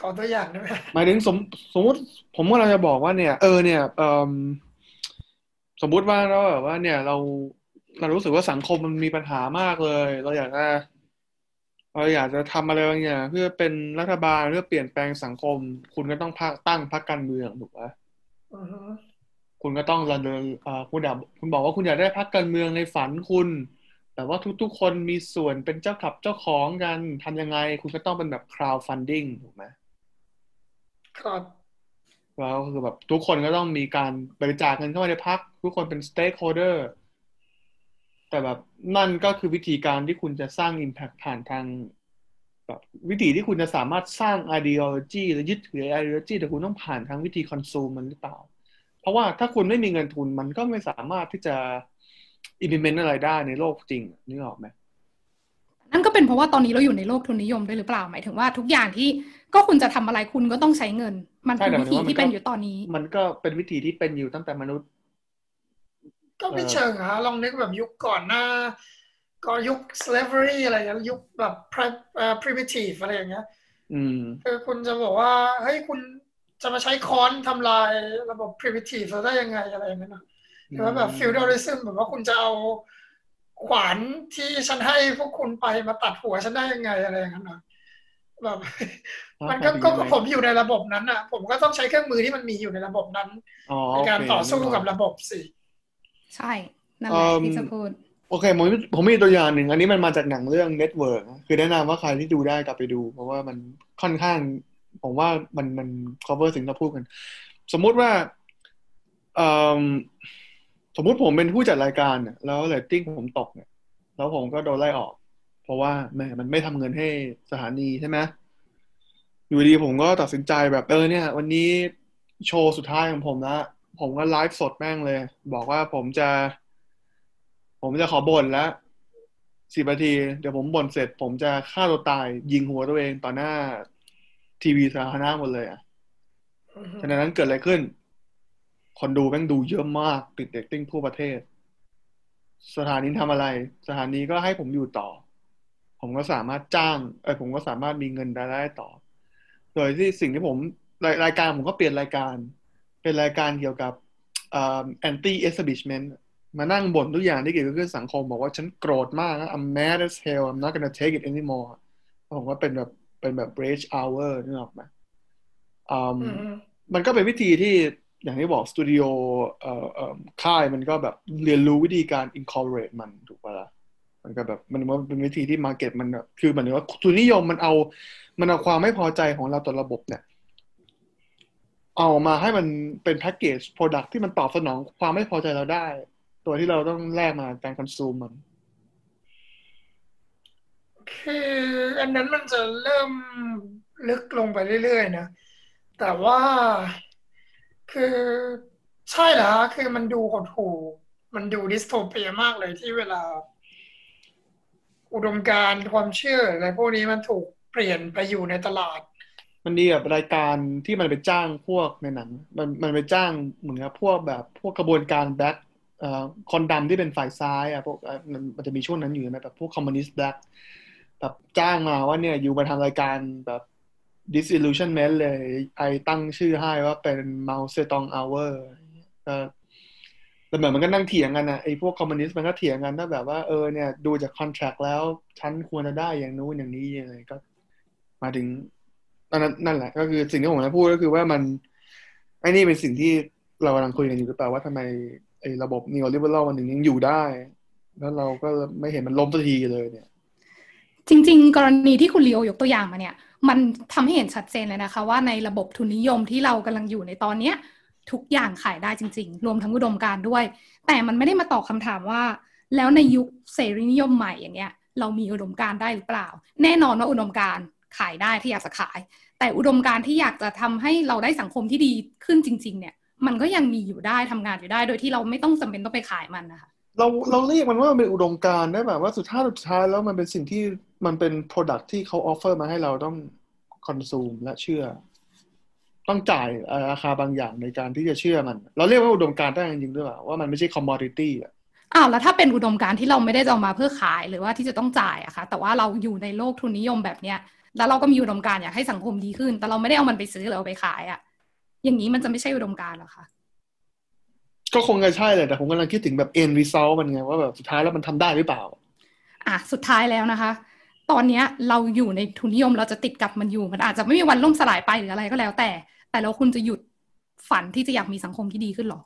ขอตัวอย่างได้ไหมหมายถึงสมสมมติผมก็เราจะบอกว่าเนี่ย เออเนี่ยเอม สมมุติว่าเราแบบว่า เนี่ยเราเรารู้สึกว่าสังคมมันมีปัญหามากเลย เราอยากจะเราอยากจะทำอะไรบางอย่างเพื่อเป็นรัฐบาลเพื่อเปลี่ยนแปลงสังคม คุณก็ต้องพักตั้งพรรคการเมืองถูกไหมอือฮึคุณก็ต้องระเดินอ่าคุณอยากคุณบอกว่าคุณอยากได้พรรคการเมืองในฝันคุณ แต่ว่าทุกๆ คนมีส่วนเป็นเจ้าขับเจ้าของกันทำยังไง คุณก็ต้องเป็นแบบ crowdfunding ถูกไหมครับ แล้วคือแบบทุกคนก็ต้องมีการบริจาคเงินเข้ามาในพรรคทุกคนเป็น stakeholder แต่แบบนั่นก็คือวิธีการที่คุณจะสร้าง impact ผ่านทางแบบวิธีที่คุณจะสามารถสร้าง ideology หรือยึดถือ ideology แต่คุณต้องผ่านทางวิธี consume มันหรือเปล่า เพราะว่าถ้าคุณไม่มีเงินทุนมันก็ไม่สามารถที่จะ implement อะไรได้ในโลกจริงนึกออกไหม นั่นก็เป็นเพราะว่าตอนนี้เราอยู่ในโลกทุนนิยมด้วยหรือเปล่าหมายถึงว่าทุกอย่างที่ก็คุณจะทำอะไรคุณก็ต้องใช้เงิน มันใช่คือแต่หวิมายถึงว่ามันธีที่เป็นก็อยู่ตอนนี้ มันก็เป็นวิธีที่เป็นอยู่ตั้งแต่มนุษย์ ก็ไม่เออเชิงฮะลองนึกแบบยุคก่อนหน้าก็ยุค slavery อะไรอย่างเงี้ยยุคแบบ pri- เอ่อ primitive อะไรอย่างเงี้ยอืมคือคุณจะบอกว่าเฮ้ยคุณจะมาใช้ค้อนทำลายระบบ primitive ได้ยังไงอะไรอย่างเงี้ยนะหรือว่าแบบ feudalism แบบว่าคุณจะเอา ขวานที่ฉันให้พวกคุณไปมาตัดหัวฉันได้ยังไงอะไรอย่างนั้นนะแบบมันก็หมายถึงก็ยังไงผมอยู่ในระบบนั้นอะ ผมก็ต้องใช้เครื่องมือที่มันมีอยู่ในระบบนั้นอ๋อในการโเคต่อสู้กับนึกออกระบบสิใช่นั่นแหละเอิ่มที่จะพูดโอเคผมผมมีตัวอย่างหนึ่ง อันนี้มันมาจากหนังเรื่อง Network นะคือแนะนำว่าใครที่ดูได้กลับไปดู เพราะว่ามันค่อนข้าง ผมว่ามันมัน cover สิ่งที่เราพูดกัน สมมุติว่าเอ่อ สมมุติผมเป็นผู้จัดรายการเนี่ยแล้วเรตติ้งผมตกเนี่ย แล้วผมก็โดนไล่ออก เพราะว่าแหมมันไม่ทำเงินให้สถานีใช่ไหมอยู่ดีผมก็ตัดสินใจแบบเออเนี่ย วันนี้โชว์สุดท้ายของผมแล้วผมก็ไลฟ์สดแม่งเลย บอกว่าผมจะ ผมจะขอบ่นแล้วสิบนาที เดี๋ยวผมบ่นเสร็จ ผมจะฆ่าตัวตาย ยิงหัวตัวเองต่อหน้าทีวีสาธารณะหมดเลยอะอือฮึฉะนั้นเกิดอะไรขึ้น คนดูแม่งดูเยอะมากติดเด็กติ้งทั่วประเทศ สถานีทำอะไร สถานีก็ให้ผมอยู่ต่อ ผมก็สามารถจ้างเออผมก็สามารถมีเงินรายได้ต่อ โดยที่สิ่งที่ผมรายรายการผมก็เปลี่ยนรายการ เป็นรายการเกี่ยวกับเอ่อ anti establishment มานั่งบ่นทุกอย่างที่เกี่ยวกับเรื่องสังคม บอกว่าฉันโกรธมากนะ I'm mad as hell I'm not gonna take it anymore ผมก็เป็นแบบเป็นแบบ rage hour นึกออกไหมอืมอือฮึมันก็เป็นวิธีที่ อย่างที่บอกสตูดิโอค่ายมันก็แบบเรียนรู้วิธีการ incorporate มันถูกปะล่ะมันก็แบบมันว่าเป็นวิธีที่ market มันคือเหมือนว่าทุนนิยมมันเอา มันเอาความไม่พอใจของเราต่อระบบเนี่ย เอามาให้มันเป็นแพ็กเกจ product ที่มันตอบสนองความไม่พอใจเราได้ ตัวที่เราต้องแลกมาการ consume มัน คืออันนั้นมันจะเริ่มลึกลงไปเรื่อยๆนะแต่ว่า คือใช่เหรอฮะคือมันดูหดหู่มันดู dystopia มากเลยที่เวลา อุดมการณ์ความเชื่ออะไรพวกนี้มันถูกเปลี่ยนไปอยู่ในตลาด มันดีแบบรายการที่มันไปจ้างพวกในหนัง มันมันไปจ้างเหมือนกับพวกแบบพวกขบวนการ Black เอ่อคนดำที่เป็นฝ่ายซ้ายอะพวกมันมันจะมีช่วงนั้นอยู่ใช่ไหมแบบพวกคอมมิวนิสต์ Blackแบบจ้างมาว่าเนี่ยอยู่มาทำรายการแบบ disillusionment เลยไอตั้งชื่อให้ว่าเป็น Mao Zedong Hour ก็แต่เหมือนมันก็นั่งเถียงกันนะไอพวกคอมมิวนิสต์มันก็เถียงกันว่าแบบว่าเออเนี่ยดูจากคอนแท c t แล้วฉันควรจะได้อย่างนู้นอย่างนี้ยังไงก็ มาถึงนั่นนั่นแหละ ก็คือสิ่งที่ผมจะพูดก็คือว่ามันไอ้นี่เป็นสิ่งที่เรากำลังคุยกันอยู่หรือเปล่าว่าทำไมไอ้ระบบ neoliberal มันถึงยังอยู่ได้ แล้วเราก็ไม่เห็นมันล้มสักทีเลยเนี่ย จริง ๆ กรณีที่คุณลีโอยกตัวอย่างมาเนี่ย มันทำให้เห็นชัดเจนเลยนะคะ ว่าในระบบทุนนิยมที่เรากำลังอยู่ในตอนเนี้ยทุกอย่างขายได้จริง ๆ รวมทั้งอุดมการด้วย แต่มันไม่ได้มาตอบคำถามว่า แล้วในยุคเสรีนิยมใหม่อย่างเงี้ย เรามีอุดมการได้หรือเปล่า แน่นอนว่าอุดมการขายได้ที่อยากจะขาย แต่อุดมการที่อยากจะทำให้เราได้สังคมที่ดีขึ้นจริง ๆ เนี่ย มันก็ยังมีอยู่ได้ทำงานอยู่ได้ โดยที่เราไม่ต้องจำเป็นต้องไปขายมันนะคะ เราเราเรียกมันว่ามันเป็นอุดมการณ์ได้แบบว่าสุดท้ายสุดท้ายแล้วมันเป็นสิ่งที่มันเป็น product ที่เขา offer มาให้เราต้อง consume และเชื่อ ต้องจ่ายราคาบางอย่างในการที่จะเชื่อมัน เราเรียกว่าอุดมการณ์ได้จริงๆด้วยว่ามันไม่ใช่ commodity อะอ้าวแล้วถ้าเป็นอุดมการที่เราไม่ได้จะเอามาเพื่อขายหรือว่าที่จะต้องจ่ายอะคะแต่ว่าเราอยู่ในโลกทุนนิยมแบบเนี้ยแล้วเราก็มีอุดมการณ์อยากให้สังคมดีขึ้น แต่เราไม่ได้เอามันไปซื้อหรือเอาไปขายอะอย่างนี้มันจะไม่ใช่อุดมการหรอคะ ก็คงจะใช่เลยแต่ผมกำลังคิดถึงแบบ end result มันไงว่าแบบสุดท้ายแล้วมันทำได้หรือเปล่า อะสุดท้ายแล้วนะคะ ตอนเนี้ยเราอยู่ในทุนนิยมเราจะติดกับมันอยู่ มันอาจจะไม่มีวันล่มสลายไปหรืออะไรก็แล้ว แต่ แต่แล้วคุณจะหยุดฝันที่จะอยากมีสังคมที่ดีขึ้นหรอ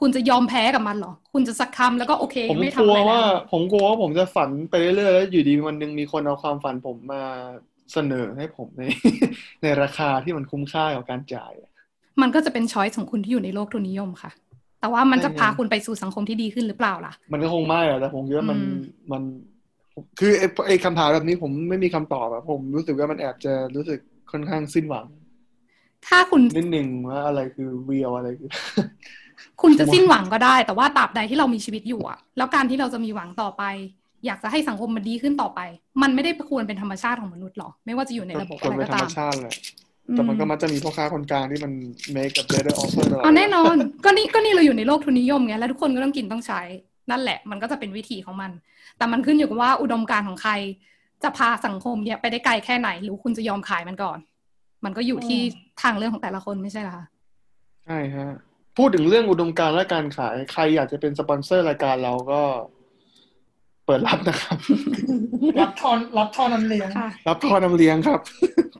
คุณจะยอมแพ้กับมันหรอ คุณจะสักคำแล้วก็โอเคผมไม่กทำลัวอะไรว่าแล้วผมกลัวว่าผมจะฝันไปเรื่อยๆแล้วอยู่ดีวันหนึ่งมีคนเอาความฝันผมมาเสนอให้ผมในในราคาที่มันคุ้มค่ากับการจ่ายอะมันก็จะเป็นช้อยส์ของคุณที่อยู่ในโลกทุนนิยมค่ะ แต่ว่ามันจะใช่ไงพาคุณไปสู่สังคมที่ดีขึ้นหรือเปล่าล่ะ มันก็คงไม่อะแต่ผมคิดว่ามันอืมมันคือไอ้ไอ้คำถามแบบนี้ผมไม่มีคำตอบอะผมรู้สึกว่ามันแอบจะรู้สึกค่อนข้างสิ้นหวัง ถ้าคุณนิดหนึ่งว่าอะไรคือ real อะไรคือ คุณจะสิ้นหวังก็ได้ แต่ว่าตราบใดที่เรามีชีวิตอยู่อะแล้วการที่เราจะมีหวังต่อไป อยากจะให้สังคมมันดีขึ้นต่อไป มันไม่ได้ควรเป็นธรรมชาติของมนุษย์หรอกไม่ว่าจะอยู่ในระบบควอะรไรเป็นก็ธรรตามมชาติแหละ แต่มันก็มักจะมีพ่อค้าคนกลางที่มัน make a better offer ตลอดอ๋อแน่นอน ก็นี่ก็นี่เราอยู่ในโลกทุนนิยมไงแล้วทุกคนก็ต้องกินต้องใช้ นั่นแหละ มันก็จะเป็นวิธีของมัน แต่มันขึ้นอยู่กับว่าอุดมการณ์ของใคร จะพาสังคมเนี่ยไปได้ไกลแค่ไหน หรือคุณจะยอมขายมันก่อน มันก็อยู่ที่ทางเรื่องของแต่ละคนไม่ใช่เหรอคะใช่ฮะพูดถึงเรื่องอุดมการณ์และการขายใครอยากจะเป็นสปอนเซอร์รายการเราก็ เปิดรับนะครับ รับท่อรับท่อน้ำเลี้ยงค่ะรับท่อน้ำเลี้ยงครับ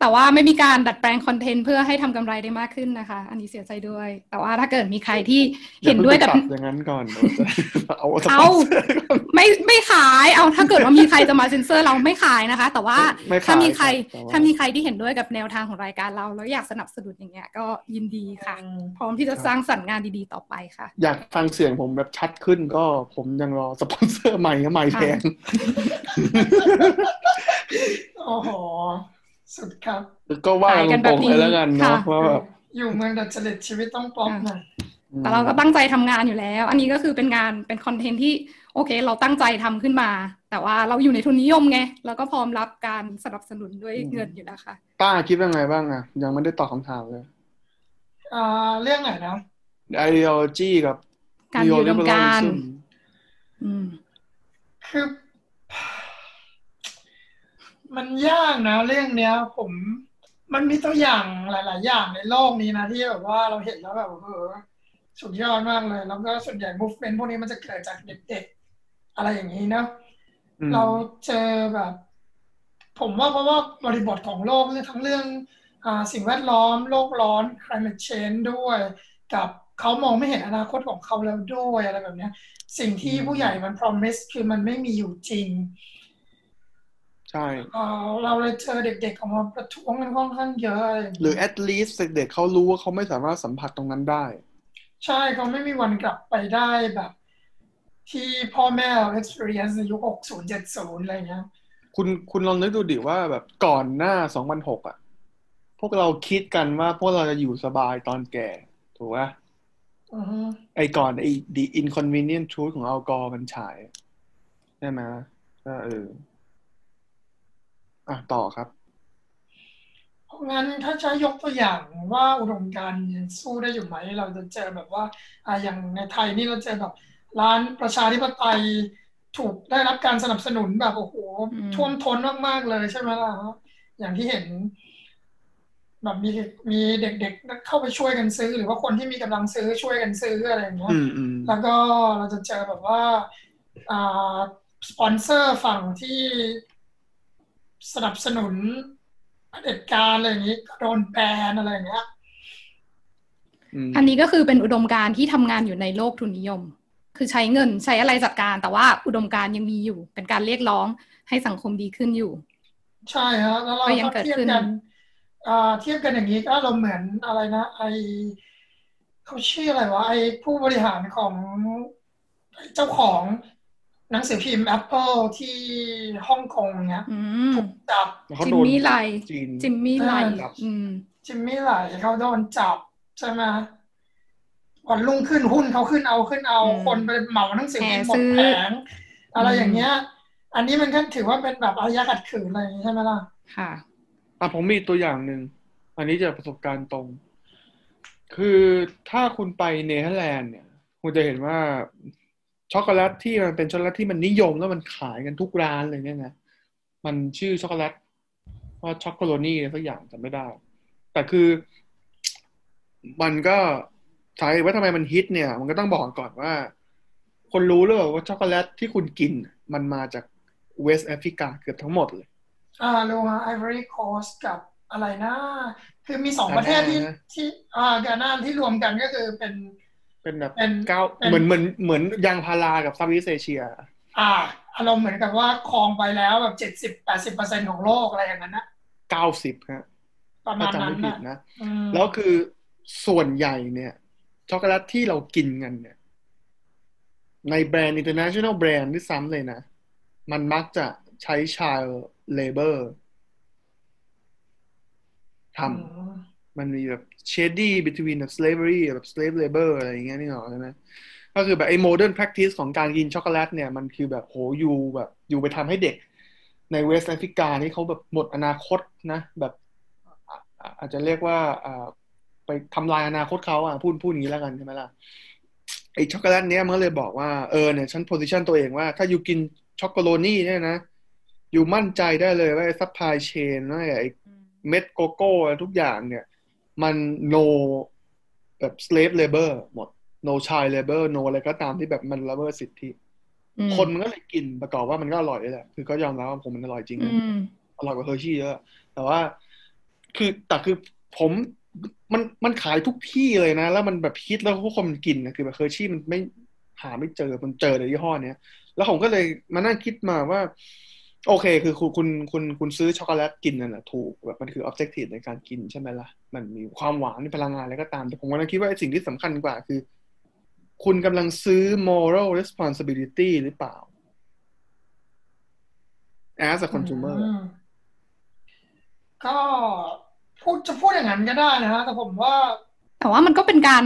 แต่ว่าไม่มีการดัดแปลงคอนเทนต์เพื่อให้ทำกำไรได้มากขึ้นนะคะ อันนี้เสียใจด้วย แต่ว่าถ้าเกิดมีใครที่เห็นด้วยกับอาเพิ่งไปปรับอย่างนั้นก่อนเดี๋ยวจะเอาสปเอาอนเซอร์ก่อนไม่ไม่ขายเอาถ้าเกิดว่ามีใครจะมาเซ็นเซอร์เราไม่ขายนะคะ แต่ว่าไม่ขายถ้ามีใครครับแต่ว่าถ้ามีใครที่เห็นด้วยกับแนวทางของรายการเรา แล้วอยากสนับสนุนอย่างเงี้ยก็ยินดีค่ะ พร้อมที่จะสร้างสรรค์งานดีๆต่อไปค่ะ อยากฟังเสียงผมแบบชัดขึ้นก็ผมยังรอสปอนเซอร์ใหม่ใหม่แพงโอ้โหสุดครับ ก็ว่าขายกักันนแบตรบงๆนี้เลยแล้วกันเนาะค่ะว่าแบบอยู่เมืองดัดจริตชีวิตต้องป๊อปหน่อยแต่เราก็ตั้งใจทำงานอยู่แล้ว อันนี้ก็คือเป็นงานเป็นคอนเทนต์ที่โอเค เราตั้งใจทำขึ้นมา แต่ว่าเราอยู่ในทุนนิยมไงเราก็พร้อมรับการสนับสนุนด้วยเงินอยู่แล้วค่ะป้าคิดว่าไงบ้างอะยังไม่ได้ตอบคำถามเลยอ่าเรื่องไหนนะ ideology กับการอยู่รวมกัน neoliberalism อืม คือ มันยากนะเรื่องเนี้ย ผมมันมีตัวอย่างหลาย ๆ อย่างในโลกนี้นะที่แบบว่าเราเห็นแล้วแบบเออสุดยอดมากเลย แล้วก็ส่วนใหญ่ movement พวกนี้มันจะเกิดจากเด็ก ๆ อะไรอย่างนี้เนาะอืมเราเจอแบบ ผมว่าเพราะว่าบริบทของโลกเรื่องทั้งเรื่องอ่าสิ่งแวดล้อม โลกร้อน climate change ด้วย กับ เขามองไม่เห็นอนาคตของเขาแล้วด้วยอะไรแบบเนี้ย สิ่งที่ผู้ใหญ่มัน promise คือมันไม่มีอยู่จริง ใช่เอ่อเราเลยเจอเด็กๆออกมาประท้วงกันค่อนข้างเยอะอะไรอย่างหรือเงี้ย at least เด็กๆเขารู้ว่าเขาไม่สามารถสัมผัสตรงนั้นได้ ใช่เขาไม่มีวันกลับไปได้แบบ ที่พ่อแม่เรา experience ในยุค 60 70 อะไรเงี้ยคุณคุณลองนึกดูดิว่าแบบก่อนหน้า 2006 อะ พวกเราคิดกันว่าพวกเราจะอยู่สบายตอนแก่ ถูกไหมอือฮึ ไอ้ก่อนไอ้ the inconvenient truth ของอัลกอร์มันฉายใช่ไหมก็เออ อะ ต่อครับ เพราะงั้นถ้าจะยกตัวอย่างว่าอุดมการณ์ยังสู้ได้อยู่ไหม เราจะเจอแบบว่า อ่าอย่างในไทยนี่เราเจอแบบ ร้านประชาธิปไตยถูกได้รับการสนับสนุนแบบโอ้โหอืมท่วมท้นมาก ๆ เลยใช่ไหมล่ะฮะอย่างที่เห็น แบบมีมีเด็กๆเข้าไปช่วยกันซื้อ หรือว่าคนที่มีกำลังซื้อช่วยกันซื้ออะไรอย่างเงี้ยอืมอืมแล้วก็เราจะเจอแบบว่าอ่าสปอนเซอร์ฝั่งที่สนับสนุนเผด็จการอะไรอย่างนี้ก็โดนแบนอะไรอย่างเงี้ยอืมอันนี้ก็คือเป็นอุดมการณ์ที่ทำงานอยู่ในโลกทุนนิยม คือใช้เงินใช้อะไรจัดการ แต่ว่าอุดมการณ์ยังมีอยู่ เป็นการเรียกร้องให้สังคมดีขึ้นอยู่ ใช่ฮะแล้วเราก็ยังก็เกิดเทียบขึ้นกันอ่า เทียบกันอย่างนี้ก็เราเหมือนอะไรนะ ไอเขาชื่ออะไรวะไอผู้บริหารของเจ้าของหนังสือพิมพ์ Apple ที่ฮ่องกงเนี้ยอืมถูกจับแล้วเขาจิโดมนมี่ไลจีนจิมมี่ไลครับอืมจิมมี่ไลเขาโดนจับใช่ไหมวันรุ่งขึ้นหุ้นเขาขึ้นเอาขึ้นเอาอืมคนไปเหมาหนังสือพิมพ์หมแห่ซื้ออะไรอืมอย่างเงี้ย อันนี้มันก็ถือว่าเป็นแบบอารยะขัดขืนอะไรอย่างงี้ใช่ไหมล่ะค่ะ อะผมมีตัวอย่างหนึ่ง อันนี้จากประสบการณ์ตรง คือถ้าคุณไปเนเธอร์แลนด์เนี่ย คุณจะเห็นว่าช็อกโกแลตที่มันเป็นช็อกโกแลตที่มันนิยมแล้วมันขายกันทุกร้านเลยเนี่ยนะ มันชื่อช็อกโกแลตว่า Chocolonely สักอย่างจำไม่ได้ แต่คือ มันก็สาเหตุว่าทำไมมันฮิตเนี่ย มันก็ต้องบอกก่อนว่า คุณรู้หรือเปล่าว่าช็อกโกแลตที่คุณกิน มันมาจาก West Africa เกือบทั้งหมดเลย อ่ารู้ฮะ Ivory Coast กับอะไรนะ คือมีสองประเทศที่กานานะที่อ่ากานาที่รวมกันก็คือเป็นเป็นแบบเป็นเก้าเป็นเหมือนเหมือนเหมือนยางพารากับซาวิสเอเชีย อ่าอารมณ์เหมือนกับว่าครองไปแล้วแบบเจ็ดสิบแปดสิบเปอร์เซ็นของโลกอะไรอย่างนั้นนะเก้าสิบฮะประถ้ามาณจำนั้ไม่นผิดนะนะอืมแล้วคือส่วนใหญ่เนี่ย ช็อกโกแลตที่เรากินกันเนี่ย ในแบรนด์ international แบรนด์ที่ซ้ำเลยนะ มันมักจะใช้ child labor ทอืมำมันมีแบบ shady between แบบ slavery แบบ slave labor อะไรอย่างเงี้ยนี่หรอกใช่ไหมก็คือแบบไอ้ modern practice ของการกินช็อกโกแลตเนี่ยมันคือแบบโห you แบบ you ไปทำให้เด็กใน West Africa นี่เขาแบบหมดอนาคตนะ แบบอะอะอาจจะเรียกว่าอ่าไปทำลายอนาคตเขาอะพูดพูดอย่างนี้แล้วกันใช่ไหมล่ะไอ้ช็อกโกแลตเนี้ยมันก็เลยบอกว่าเออเนี่ยฉัน position ตัวเองว่าถ้า you กิน Chocolonely เนี่ยนะ you มั่นใจได้เลยว่าไอ้ supply chain ว่าไอ้เม็ดโกโก้อะไรทุกอย่างเนี่ย มัน no แบบ slave labor หมด no child labor no อะไรก็ตามที่แบบมันละเมิดสิทธิอืมคนมันก็เลยกินประกอบว่ามันก็อร่อยด้วยแหละ คือก็ยอมรับว่าผมมันอร่อยจริงอืมนะอร่อยกว่า Hershey เยอะ แต่ว่า คือแต่คือผมมันมันขายทุกที่เลยนะ แล้วมันแบบฮิตแล้วพวกคนมันกินนะคือแบบ Hershey มันไม่หาไม่เจอมันเจอในยี่ห้อเนี้ยแล้วผมก็เลยมานั่งคิดมาว่า โอเค คือคุณคุณคุณคุณซื้อช็อกโกแลตกินนั่นแหละถูกแบบมันคือ objective ในการกินใช่ไหมล่ะ มันมีความหวานมีพลังงานอะไรก็ตาม แต่ผมกำลังคิดว่าไอ้สิ่งที่สำคัญกว่าคือ คุณกำลังซื้อ moral responsibility หรือเปล่า as a consumer อืมก็พูดจะพูดอย่างนั้นก็ได้นะฮะแต่ผมว่า แต่ว่ามันก็เป็นการ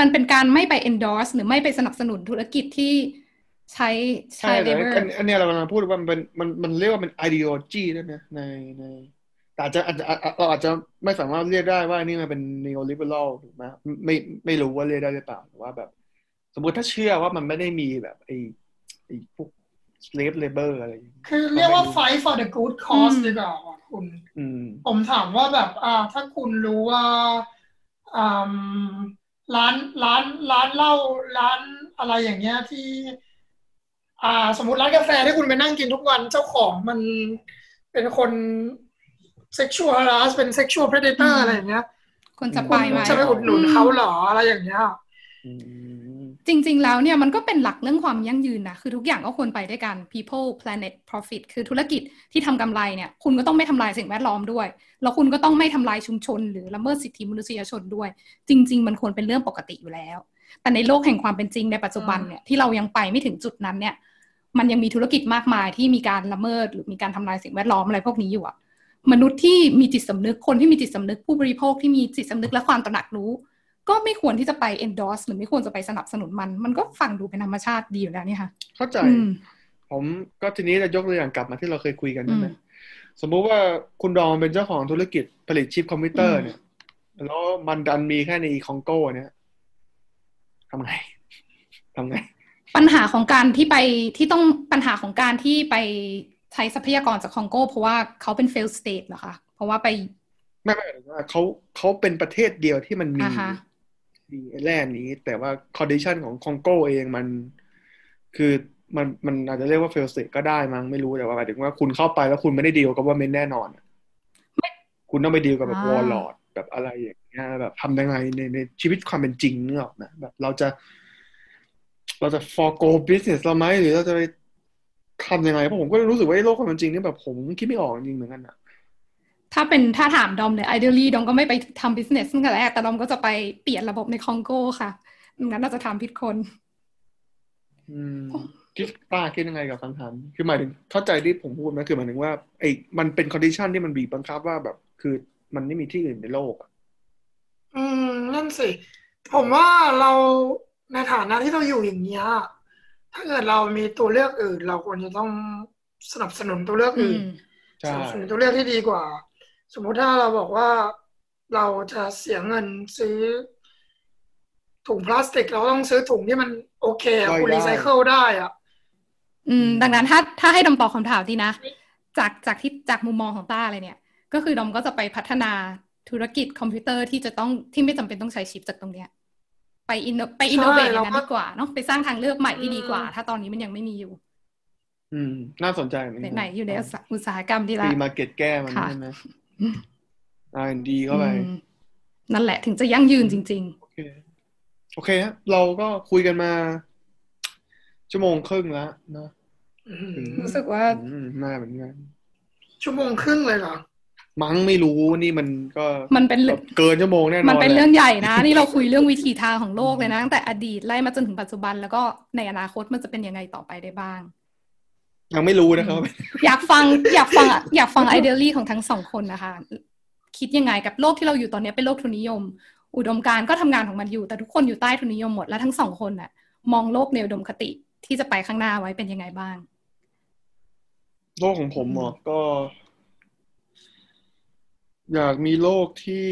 มันเป็นการไม่ไป endorse หรือไม่ไปสนับสนุนธุรกิจที่ ใช้ใช่ใช้แต่ labor อันอันเนี้ยเรากำลังพูดว่ามันเป็นมันมันเรียกว่าเป็น ideology ได้ไหมในในแต่อาจจะอาจจะอาจเราอาจจะไม่สามารถเรียกได้ว่านี่มันเป็น neoliberal ถูกไหมไม่ไม่รู้ว่าเรียกได้หรือเปล่าแต่ว่าแบบ สมมุติถ้าเชื่อว่ามันไม่ได้มีแบบไอ้ไอ้พวก slave labor อะไรอย่างเงี้ยคือเรียกว่า fight for the good cause อืมดีกว่าคุณอืมผมถามว่าแบบอ่าถ้าคุณรู้ว่าอ่าร้านร้านร้านเหล้าร้านอะไรอย่างเงี้ยที่ อ่า สมมติร้านกาแฟที่คุณไปนั่งกินทุกวันเจ้าของมันเป็นคน sexual harass เป็น sexual predator อืมอะไรอย่างเงี้ยคนจะคุไปณไหมจะไปอุดหนุนเขาเหรออะไรอย่างเงี้ยอืมจริง ๆ แล้วเนี่ยมันก็เป็นหลักเรื่องความยั่งยืนนะ คือทุกอย่างก็ควรไปด้วยกัน people planet profit คือธุรกิจที่ทำกำไรเนี่ย คุณก็ต้องไม่ทำลายสิ่งแวดล้อมด้วย แล้วคุณก็ต้องไม่ทำลายชุมชน หรือละเมิดสิทธิมนุษยชนด้วย จริง ๆ มันควรเป็นเรื่องปกติอยู่แล้ว แต่ในโลกแห่งความเป็นจริงในปัจจุบันเนี่ยที่เรายังไปไม่ถึงจุดนั้นเนี่ย มันยังมีธุรกิจมากมายที่มีการละเมิด หรือมีการทำลายสิ่งแวดล้อมอะไรพวกนี้อยู่อะมนุษย์ที่มีจิตสำนึกคนที่มีจิตสำนึกผู้บริโภคที่มีจิตสำนึกและความตระหนักรู้ ก็ไม่ควรที่จะไป endorse หรือไม่ควรจะไปสนับสนุนมัน มันก็ฟังดูเป็นธรรมชาติดีอยู่แล้วนี่ค่ะ เข้าใจอืมผมก็ทีนี้จะยกตัวอย่างกลับมาที่เราเคยคุยกันใช่ไหมอืมสมมุติว่าคุณดองเป็นเจ้าของธุรกิจผลิตชิปคอมพิวเตอร์อืมเนี่ยแล้วมันดันมีแค่ในคองโก้เนี่ยทำไงทำไง ปัญหาของการที่ไปที่ต้องปัญหาของการที่ไปใช้ทรัพยากรจากคองโก เพราะว่าเขาเป็น failed state เหรอคะเพราะว่าไปไม่ไม่หมายถึงว่าเขาเขาเป็นประเทศเดียวที่มันมีอ่าฮะมีไอ้แร่นี้ แต่ว่า condition ของคองโกเองมัน คือมันมันอาจจะเรียกว่า failed state็ได้มั้งไม่รู้แต่ว่าหมายถึงว่าคุณเข้าไปแล้วคุณไม่ได้ดีลกับ government แน่นอนอะคุณต้องไปดีลกับแบบอ่าวอลลอดแบบอะไรอย่างเงี้ยแบบทำยังไงในในชีวิตความเป็นจริงนึกออกไหมแบบเราจะ เราจะ forgo business เราไหมหรือเราจะไปทำยังไงเพราะผมก็รู้สึกว่าไอ้โลกความเป็นจริงนี่แบบผมคิดไม่ออกจริงๆเหมือนกันอะถ้าเป็นถ้าถามดอมเนี่ย ideally ดอมก็ไม่ไปทำ business ตั้งแต่แรกแต่ดอมก็จะไปเปลี่ยนระบบในคองโกค่ะงั้นเราจะทำผิดคนอืมคิดป้าคิดยังไงกับคำถามคือหมายถึงเข้าใจที่ผมพูดไหมคือหมายถึงว่าไอ้มันเป็น condition ที่มันบีบบังคับว่าแบบ คือมันไม่มีที่อื่นในโลกอะอืมนั่นสิ ผมว่าเรา ในฐานะที่เราอยู่อย่างเงี้ยถ้าเกิดเรามีตัวเลือกอื่น เราควรจะต้องสนับสนุนตัวเลือกอื่นอืมใช่สนับสนุนตัวเลือกที่ดีกว่า สมมุติถ้าเราบอกว่าเราจะเสียเงินซื้อ ถุงพลาสติก เราต้องซื้อถุงที่มันโอเคอะคุณรีไซเคิลได้อะอืม ดังนั้นถ้าถ้าให้ดอมตอบคำถามที่นะ จากจากที่จากมุมมองของต้าเลยเนี่ย ก็คือดอมก็จะไปพัฒนาธุรกิจคอมพิวเตอร์ที่จะต้องที่ไม่จำเป็นต้องใช้ชิปจากตรงเนี้ย ไป in ไป innovate อย่างนั้นดีกว่าเนาะไปสร้างทางเลือกใหม่ที่ดีกว่า ถ้าตอนนี้มันยังไม่มีอยู่ อืม น่าสนใจเหมือนกันไหนๆอยู่ในอุตสาหกรรมที่ free market แก้มันค่ะใช่ไหมอืม R&D เข้าไปอืมนั่นแหละถึงจะยั่งยืนจริงโอเคโอเคฮะเราก็คุยกันมา ชั่วโมงครึ่งแล้วนะอืมๆรู้สึกว่าอืมน่าเหมือนกันชั่วโมงครึ่งเลยเหรอ มั้งไม่รู้นี่มันก็มันเป็นเรื่องเกินชั่วโมงแน่นอนมันเป็นแหละเรื่องใหญ่นะ นี่เราคุยเรื่องวิถีทางของโลกเลยนะตั้งแต่อดีตไล่มาจนถึงปัจจุบันแล้วก็ในอนาคตมันจะเป็นยังไงต่อไปได้บ้าง ยังไม่รู้นะครับว่าอยากฟังอยากฟังอยากฟังไอเดียลี่ของทั้งสองคนนะคะ คิดยังไงกับโลกที่เราอยู่ตอนนี้เป็นโลกทุนนิยม อุดมการณ์ก็ทำงานของมันอยู่ แต่ทุกคนอยู่ใต้ทุนนิยมหมดแล้วทั้งสองคนน่ะ มองโลกในอุดมคติที่จะไปข้างหน้าไว้เป็นยังไงบ้าง โลกของผมเหรอก็ อยากมีโลกที่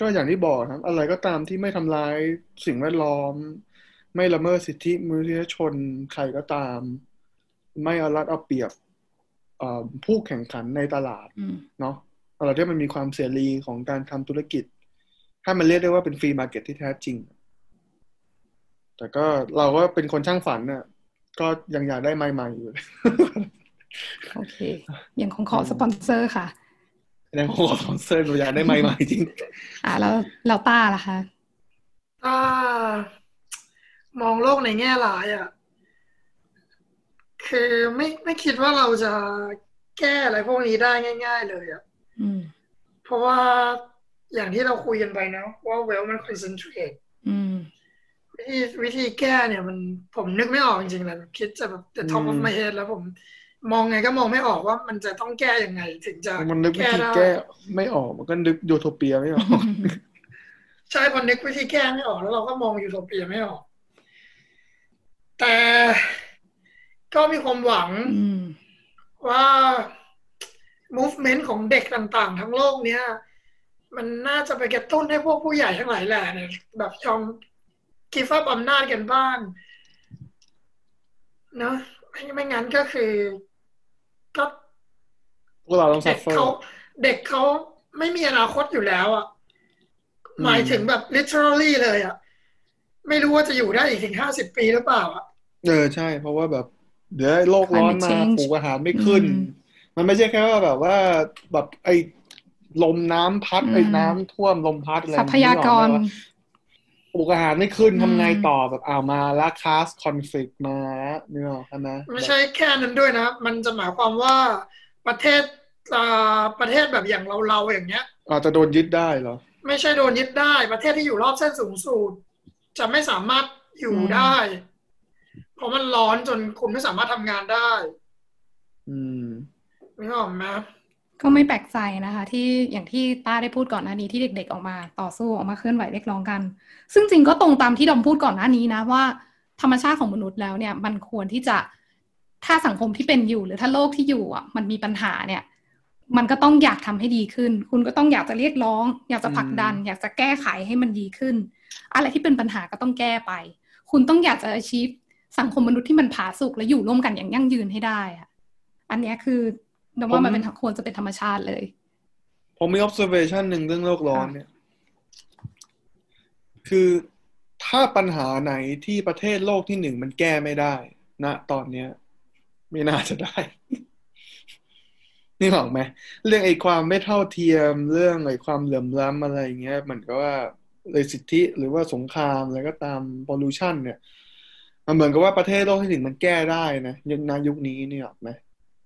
ก็อย่างที่บอกครับ อะไรก็ตามที่ไม่ทำร้ายสิ่งแวดล้อม ไม่ละเมิดสิทธิมนุษยชนใครก็ตาม ไม่เอารัดเอาเปรียบเอ่อผู้แข่งขันในตลาดอืมเนาะอะไรที่มันมีความเสรีของการทำธุรกิจ ถ้ามันเรียกได้ว่าเป็น free market ที่แท้จริง แต่ก็เราก็เป็นคนช่างฝันน่ะ ก็ยังอยากได้ใหม่ๆอยู่โอเค ยังคงขอสปอนเซอร์ค่ะ ยังขอสปอนเซอร์หนูอยากได้ใหม่ๆจริง อ่าแล้วแล้วต้าล่ะคะถ้ามองโลกในแง่ร้ายอะ คือไม่ไม่คิดว่าเราจะแก้อะไรพวกนี้ได้ง่าย ๆ เลยอะอืมเพราะว่าอย่างที่เราคุยกันไปเนาะว่าเวลมัน concentrate อืมวิธีวิธีแก้เนี่ยมันผมนึกไม่ออกจริงๆเลยคิดจะแบบ the top of my head แล้วผม มองไงก็มองไม่ออกว่ามันจะต้องแก้ยังไง ถึงจะมันนึกวิแก้ธีได้แก้ไม่ออกมันก็นึกยูโทเปียไม่ออกใช่พอนึกวิธีแก้ไม่ออกแล้วเราก็มองยูโทเปียไม่ออก แต่ก็มีความหวังอืมว่า movement ของเด็กต่างๆ ทั้งโลกเนี้ยมันน่าจะไปกระตุ้นให้พวกผู้ใหญ่ทั้งหลายแหล่เนี่ยแบบยอมกีฟับอำนาจกันบ้างเนอะไม่ไม่งั้นก็คือ ก็พวกเราต้องซัเด็ฟกเฟอร์เขาเด็กเขาไม่มีอนาคตอยู่แล้วอะอืมหมายถึงแบบ literally เลยอะ ไม่รู้ว่าจะอยู่ได้อีกถึงห้าสิบปีหรือเปล่าอะเออใช่ เพราะว่าแบบ เดี๋ยวโลกร้อน Climate มา change ปลูกอาหารไม่ขึ้นอืมมันไม่ใช่แค่ว่าแบบว่าแบบไอ้ลมน้ำพัดอืมไอ้น้ำท่วมลมพัดอะไรทรัพยากรนึออไหมว่า ปลูกอาหารไม่ขึ้นอืมทำไงต่อแบบอ้าวมาละคลาสคอนฟ lict มาแล้วนึกออกใช่ไหมไม่ใช่แค่นั้นด้วยนะมันจะหมายความว่าประเทศอ่าประเทศแบบอย่างเราเราๆอย่างเงี้ยอาจจะโดนยึดได้เหรอ ไม่ใช่โดนยึดได้ ประเทศที่อยู่รอบเส้นสูงสุดจะไม่สามารถอยู่ได้ เพราะมันร้อนจนคุณไม่สามารถทำงานได้ อืมนึกออกไหมก็ไม่แปลกใจนะคะ ที่อย่างที่ต้าได้พูดก่อนหน้านี้ที่เด็กๆออกมาต่อสู้ออกมาเคลื่อนไหวเรียกร้องกัน ซึ่งจริงก็ตรงตามที่ดอมพูดก่อนหน้านี้นะว่าธรรมชาติของมนุษย์แล้วเนี่ยมันควรที่จะถ้าสังคมที่เป็นอยู่หรือถ้าโลกที่อยู่อะมันมีปัญหาเนี่ย มันก็ต้องอยากทำให้ดีขึ้น คุณก็ต้องอยากจะเรียกร้อง อยากจะผลักดัน อยากจะแก้ไขให้มันดีขึ้น อะไรที่เป็นปัญหาก็ต้องแก้ไป คุณต้องอยากจะ achieve สังคมมนุษย์ที่มันผาสุกและอยู่ร่วมกันอย่างยั่งยืนให้ได้อะอันเนี้ยคือดอมว่ามันเป็นควรจะเป็นธรรมชาติเลย ผมมี observation หนึ่งเรื่องโลกร้อนเนี่ย คือถ้าปัญหาไหนที่ประเทศโลกที่หนึ่งมันแก้ไม่ได้ณตอนเนี้ย ไม่น่าจะได้ นี่หรอกไหมเรื่องไอ้ความไม่เท่าเทียม เรื่องไอ้ความเหลื่อมล้ำอะไรเงี้ยมันก็ว่าเลยสิทธิหรือว่าสงครามอะไรก็ตาม pollution เนี่ย มันเหมือนกับว่าประเทศโลกที่หนึ่งมันแก้ได้นะยุคในยุคนี้นี่หรอกไหม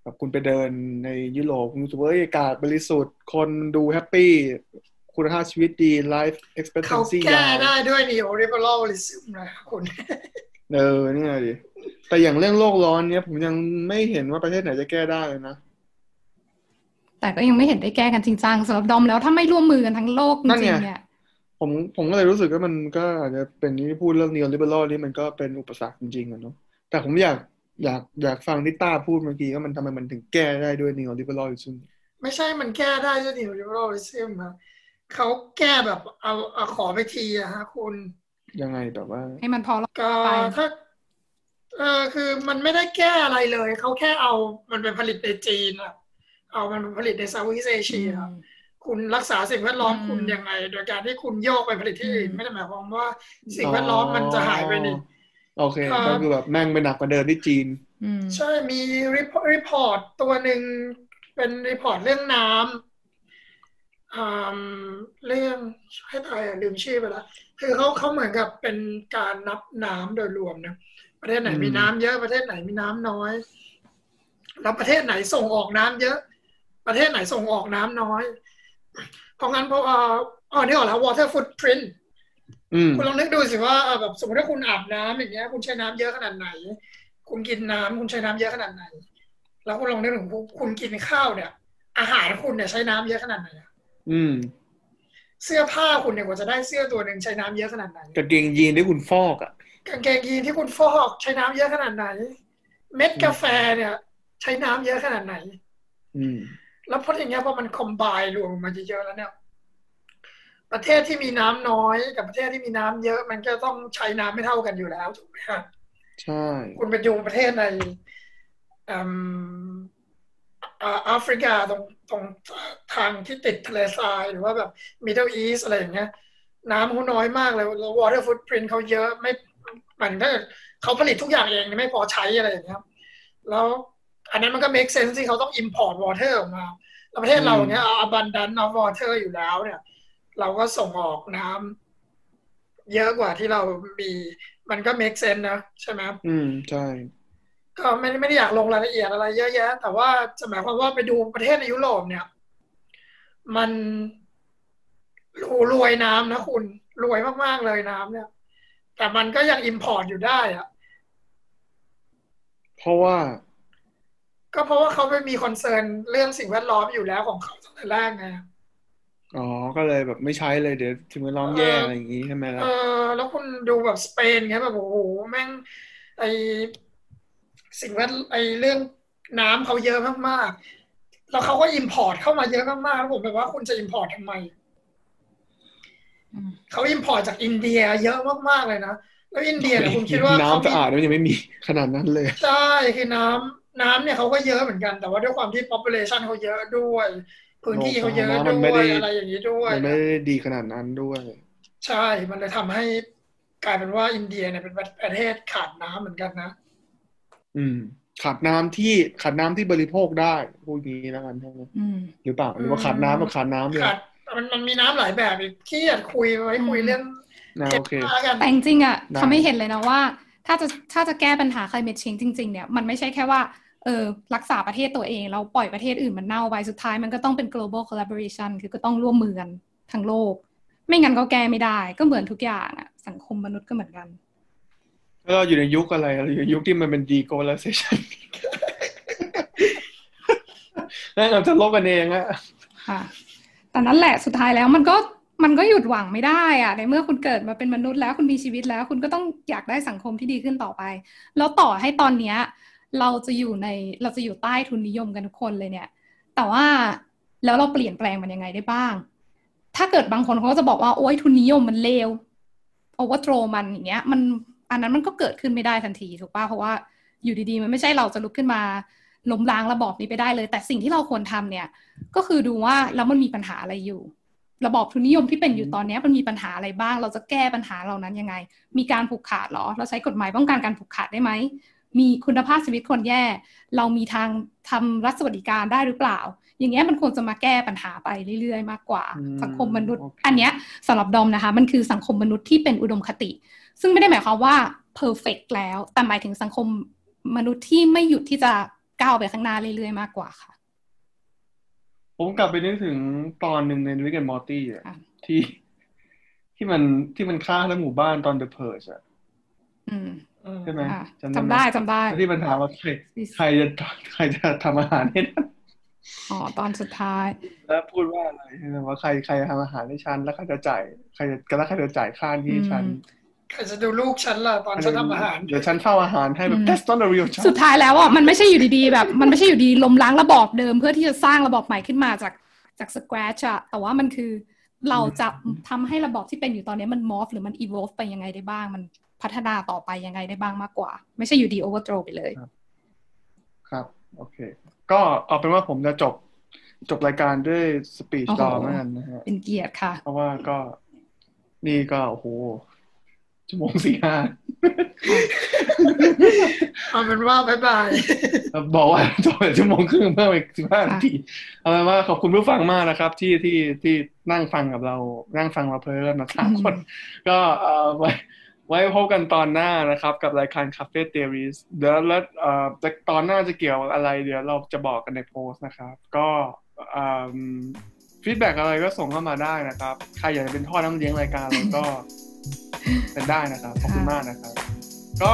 แบบคุณไปเดินในยุโรปคุณรู้สึกว่าเอ้ยอากาศบริสุทธิ์คนดูแฮปปี้ คุณภาพชีวิตดี life เขา expectancy แก้ยาวได้ด้วย neoliberalism นะคุณเออเนี่ยดิแต่อย่างเรื่องโลกร้อนเนี่ยผมยังไม่เห็นว่าประเทศไหนจะแก้ได้เลยนะ แต่ก็ยังไม่เห็นได้แก้กันจริงจังสำหรับดอมแล้วถ้าไม่ร่วมมือกันทั้งโลกจนั่นริไงงๆเนี่ยผมผมก็เลยรู้สึกว่ามันก็อาจจะเป็นที่พูดเรื่อง neoliberal นี่มันก็เป็นอุปสรรคจริงๆอะเนาะแต่ผมอยากอยากอยากฟังที่ต้าพูดเมื่อกี้ว่ามันทำไมมันถึงแก้ได้ด้วย neoliberalism ไม่ใช่มันแก้ได้ด้วย neoliberalism อะ เขาแก้แบบเอาเอาขอไปทีอะฮะคุณ ยังไงแต่ว่า ให้มันพอรอดก็ไปถ้าเออคือมันไม่ได้แก้อะไรเลย เขาแค่เอามันไปผลิตในจีนอะเอามันไปผลิตในเซาท์อีสเอเชียคุณรักษาสิ่งแวดล้อมอืมคุณยังไง โดยการที่คุณโยกไปผลิตที่อื่นอืมไม่ได้หมายความว่าสิ่งแวดล้อมมันจะหายไปนี่โอเคครับก็คือแบบแม่งไปหนักกว่าเดิมที่จีนอืมใช่มี re report ตัวหนึ่งเป็น report เรื่องน้ำอ่า เรื่องให้ตายอะลืมชื่อไปแล้วคือเขาเขาเหมือนกับเป็นการนับน้ำโดยรวมนะประเทศไหนอืมมีน้ำเยอะประเทศไหนมีน้ำน้อยแล้วประเทศไหนส่งออกน้ำเยอะ ประเทศไหนส่งออกน้ำน้อย เพราะงั้นเพราะว่าอ๋อนึกออกแล้ว water footprint อืมคุณลองนึกดูสิว่าเอ่อแบบสมมติถ้าคุณอาบน้ำอย่างเงี้ย คุณใช้น้ำเยอะขนาดไหน คุณกินน้ำคุณใช้น้ำเยอะขนาดไหน แล้วคุณลองนึกถึงคุณคุณกินข้าวเนี่ย อาหารคุณเนี่ยใช้น้ำเยอะขนาดไหน อะอืม เสื้อผ้าคุณเนี่ยกว่าจะได้เสื้อตัวหนึ่งใช้น้ำเยอะขนาดไหนกางเกงยีนที่คุณฟอกอะกางเกงยีนที่คุณฟอกใช้น้ำเยอะขนาดไหน เม็ดกาแฟเนี่ย ใช้น้ำเยอะขนาดไหน อืม แล้วพออย่างเงี้ยพอมันคอมไบรวมมาเยอะๆแล้วเนี่ยประเทศที่มีน้ำน้อยกับประเทศที่มีน้ำเยอะ มันก็ต้องใช้น้ำไม่เท่ากันอยู่แล้วถูกไหมครับใช่ คุณไปดูประเทศในอืมอ่า แอฟริกาตรงตรงทางที่ติดทะเลทรายหรือว่าแบบ Middle East อะไรอย่างเงี้ย น้ำเขาน้อยมากเลยแล้ว water footprint เขาเยอะไม่หมายถึงถ้าเขาผลิตทุกอย่างเองไม่พอใช้อะไรอย่างเงี้ยครับแล้วอันนั้นมันก็ make sense ที่เขาต้อง import water ออกมาแล้วประเทศเราเนี้ย abundant of water อยู่แล้วเนี่ย เราก็ส่งออกน้น้ำเยอะกว่าที่เรามี มันก็ make sense นะใช่ไหมอืม ใช่ ก็ไม่ได้ไม่ได้อยากลงรายละเอียดอะไรเยอะแยะ แต่ว่าจะหมายความว่าไปดูประเทศในยุโรปเนี่ย มันรวยน้ำนะคุณ รวยมากๆเลยน้ำเนี่ย แต่มันก็ยัง import อยู่ได้อะเพราะว่า ก็เพราะว่าเขาไปมี concern เรื่องสิ่งแวดล้อมอยู่แล้วของเขาตั้งแต่แรกไงอ๋อ ก็เลยแบบไม่ใช้เลยเดี๋ยวถึงเวลาแย่อะไรอย่างงี้ใช่ไหมครัเอบเออแล้วคุณดูแบบสเปนเงี้ยแบบโอ้โหแม่งไอ สิ่งแวดไอเรื่องน้ำเขาเยอะมากๆแล้วเขาก็ import เข้ามาเยอะมากๆแล้วผมแบบว่าคุณจะ import ทำไมอืมเขา import จากอินเดีย เยอะมากๆเลยนะแล้วอินเดียเนี่ยคุณคิดว่าเขาน้ำมีสะอาดมันยังไม่มีขนาดนั้นเลยใช่คือน้ำน้ำเนี่ยเขาก็เยอะเหมือนกัน แต่ว่าด้วยความที่ population เขาเยอะด้วยพื้นที่เขาเยอะโอ้โหด้มันไม่วได้ยอะไรอย่างนี้ด้วยมันไม่ได้ดีขนาดนั้นด้วย ใช่มันเลยทำให้กลายเป็นว่าอินเดียเนี่ยเป็นประเทศขาดน้ำเหมือนกันนะ อืม ขาดน้ำที่ขาดน้ำที่บริโภคได้พูดงี้แล้วกันใช่ไหมอืมหรือเปล่าหรือว่าขาดน้ำกับขาดน้ำเลยขาดมันมันมีน้ำหลายแบบอีกที่อยากคุยไว้คุยเรื่องนะโอเคเก็บผ้ากันแต่จริงๆอะได้ทำให้เห็นเลยนะว่า ถ้าจะถ้าจะแก้ปัญหา climate change จริง ๆ เนี่ยมันไม่ใช่แค่ว่าเออรักษาประเทศตัวเองแล้วปล่อยประเทศอื่นมันเน่าไปสุดท้ายมันก็ต้องเป็น global collaboration คือก็ต้องร่วมมือกันทั้งโลก ไม่งั้นก็แก้ไม่ได้ก็เหมือนทุกอย่างอะสังคมมนุษย์ก็เหมือนกันแล้ว เราอยู่ในยุคอะไรเราอยู่ในยุคที่มันเป็น deglobalization แล้วเราจะลบกันเองอะค่ะแต่นั่นแหละสุดท้ายแล้วมันก็มันก็หยุดหวังไม่ได้อะในเมื่อคุณเกิดมาเป็นมนุษย์แล้วคุณมีชีวิตแล้ว คุณก็ต้องอยากได้สังคมที่ดีขึ้นต่อไป แล้วต่อให้ตอนเนี้ย เราจะอยู่ในเราจะอยู่ใต้ทุนนิยมกันทุกคนเลยเนี่ย แต่ว่าแล้วเราเปลี่ยนแปลงมันยังไงได้บ้าง ถ้าเกิดบางคนเขาจะบอกว่าโอ๊ยทุนนิยมมันเลวโอเวอร์โทรมันอย่างเงี้ย มัน อันนั้นมันก็เกิดขึ้นไม่ได้ทันทีถูกป่ะเพราะว่าอยู่ดีๆ มันไม่ใช่เราจะลุกขึ้นมาล้มล้างระบอบนี้ไปได้เลย แต่สิ่งที่เราควรทำเนี่ย ก็คือดูว่าแล้วมันมีปัญหาอะไรอยู่ ระบอบทุนนิยมที่เป็นอยู่ตอนนี้มันมีปัญหาอะไรบ้าง เราจะแก้ปัญหาเหล่านั้นยังไง มีการผูกขาดเหรอ เราใช้กฎหมายป้องกันการผูกขาดได้ไหมมีคุณภาพชีวิตคนแย่ เรามีทางทำรัฐสวัสดิการได้หรือเปล่า อย่างเงี้ยมันควรจะมาแก้ปัญหาไปเรื่อยๆ มากกว่าอืมสังคมมนุษย์โอเคอันเนี้ยสำหรับดอมนะคะ มันคือสังคมมนุษย์ที่เป็นอุดมคติ ซึ่งไม่ได้หมายความว่า perfect แล้ว แต่หมายถึงสังคมมนุษย์ที่ไม่หยุดที่จะก้าวไปข้างหน้าเรื่อยๆมากกว่าค่ะ ผมกลับไปนึกถึงตอนหนึ่งใน Rick and Morty อะค่ะที่ที่มันที่มันฆ่าทั้งหมู่บ้านตอน The Purge อะอืมอืมใช่ไหมอะจำจำได้ได้ไหมจำได้แล้วที่มันถามว่าใครใครจะใครจะทำอาหารให้ฉันอ๋อตอนสุดท้าย แล้วพูดว่าอะไรใช่ไหมว่าใครใครจะทำอาหารให้ฉันแล้วใครจะจ่ายใครจะแล้วใครจะจ่ายค่าที่ให้ฉันอืมใคร จะดูลูกฉันล่ะตอนฉันทำอาหาร เดี๋ยวฉันเฝ้าอาหารให้แบบอืม that's not the real ฉันสุดท้ายแล้วอะมันไม่ใช่อยู่ดีๆแบบ มันไม่ใช่อยู่ดีล้มล้างระบอบเดิม เพื่อที่จะสร้างระบอบใหม่ขึ้นมาจากจากส r a t c h อะแต่ว่ามันคือเราจะทำให้ระบอบที่เป็นอยู่ตอนนี้มัน morph หรือมัน evolve ไปยังไงได้บ้าง มันพัฒนาต่อไปยังไงได้บ้างมากกว่า ไม่ใช่อยู่ดี overthrow ไปเลย ครับ โอเค ก็เอาเป็นว่าผมจะจบจบรายการด้วยสปีชโอ้โหดอมแล้วกันนะฮะเป็นเกียรติค่ะ เพราะว่าก็นี่ก็โอ้โห ชั่วโมงสี่ห้าเอาเป็นว่าบายบายบอกว่าจบชั่วโมงครึ่งเพิ่มอีกสิบห้านาทีเอาเป็นว่าขอบคุณผู้ฟังมากนะครับ ที่ที่ที่นั่งฟังกับเรา นั่งฟังเราเพลินมาสามคน ก็เอ่อไว้ไว้พบกันตอนหน้านะครับ กับรายการ Cafe Theories เดี๋ยวแล้วเอ่อจะตอนหน้าจะเกี่ยวอะไร เดี๋ยวเราจะบอกกันในโพสต์นะครับ ก็ฟีดแบ็อะไรก็ส่งเข้ามาได้นะครับ ใครอยากจะเป็นพ่อน้ำเลี้ยงรายการเราก็ เป็นได้นะครับ ขอบคุณมากนะครับ ก็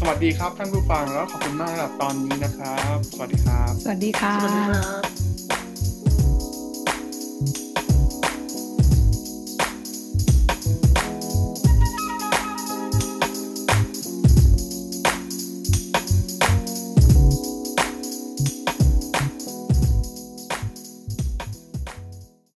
สวัสดีครับท่านผู้ฟังแล้วขอบคุณมากสำหรับตอนนี้นะครับ สวัสดีครับ สวัสดีค่ะสวัสดีครับ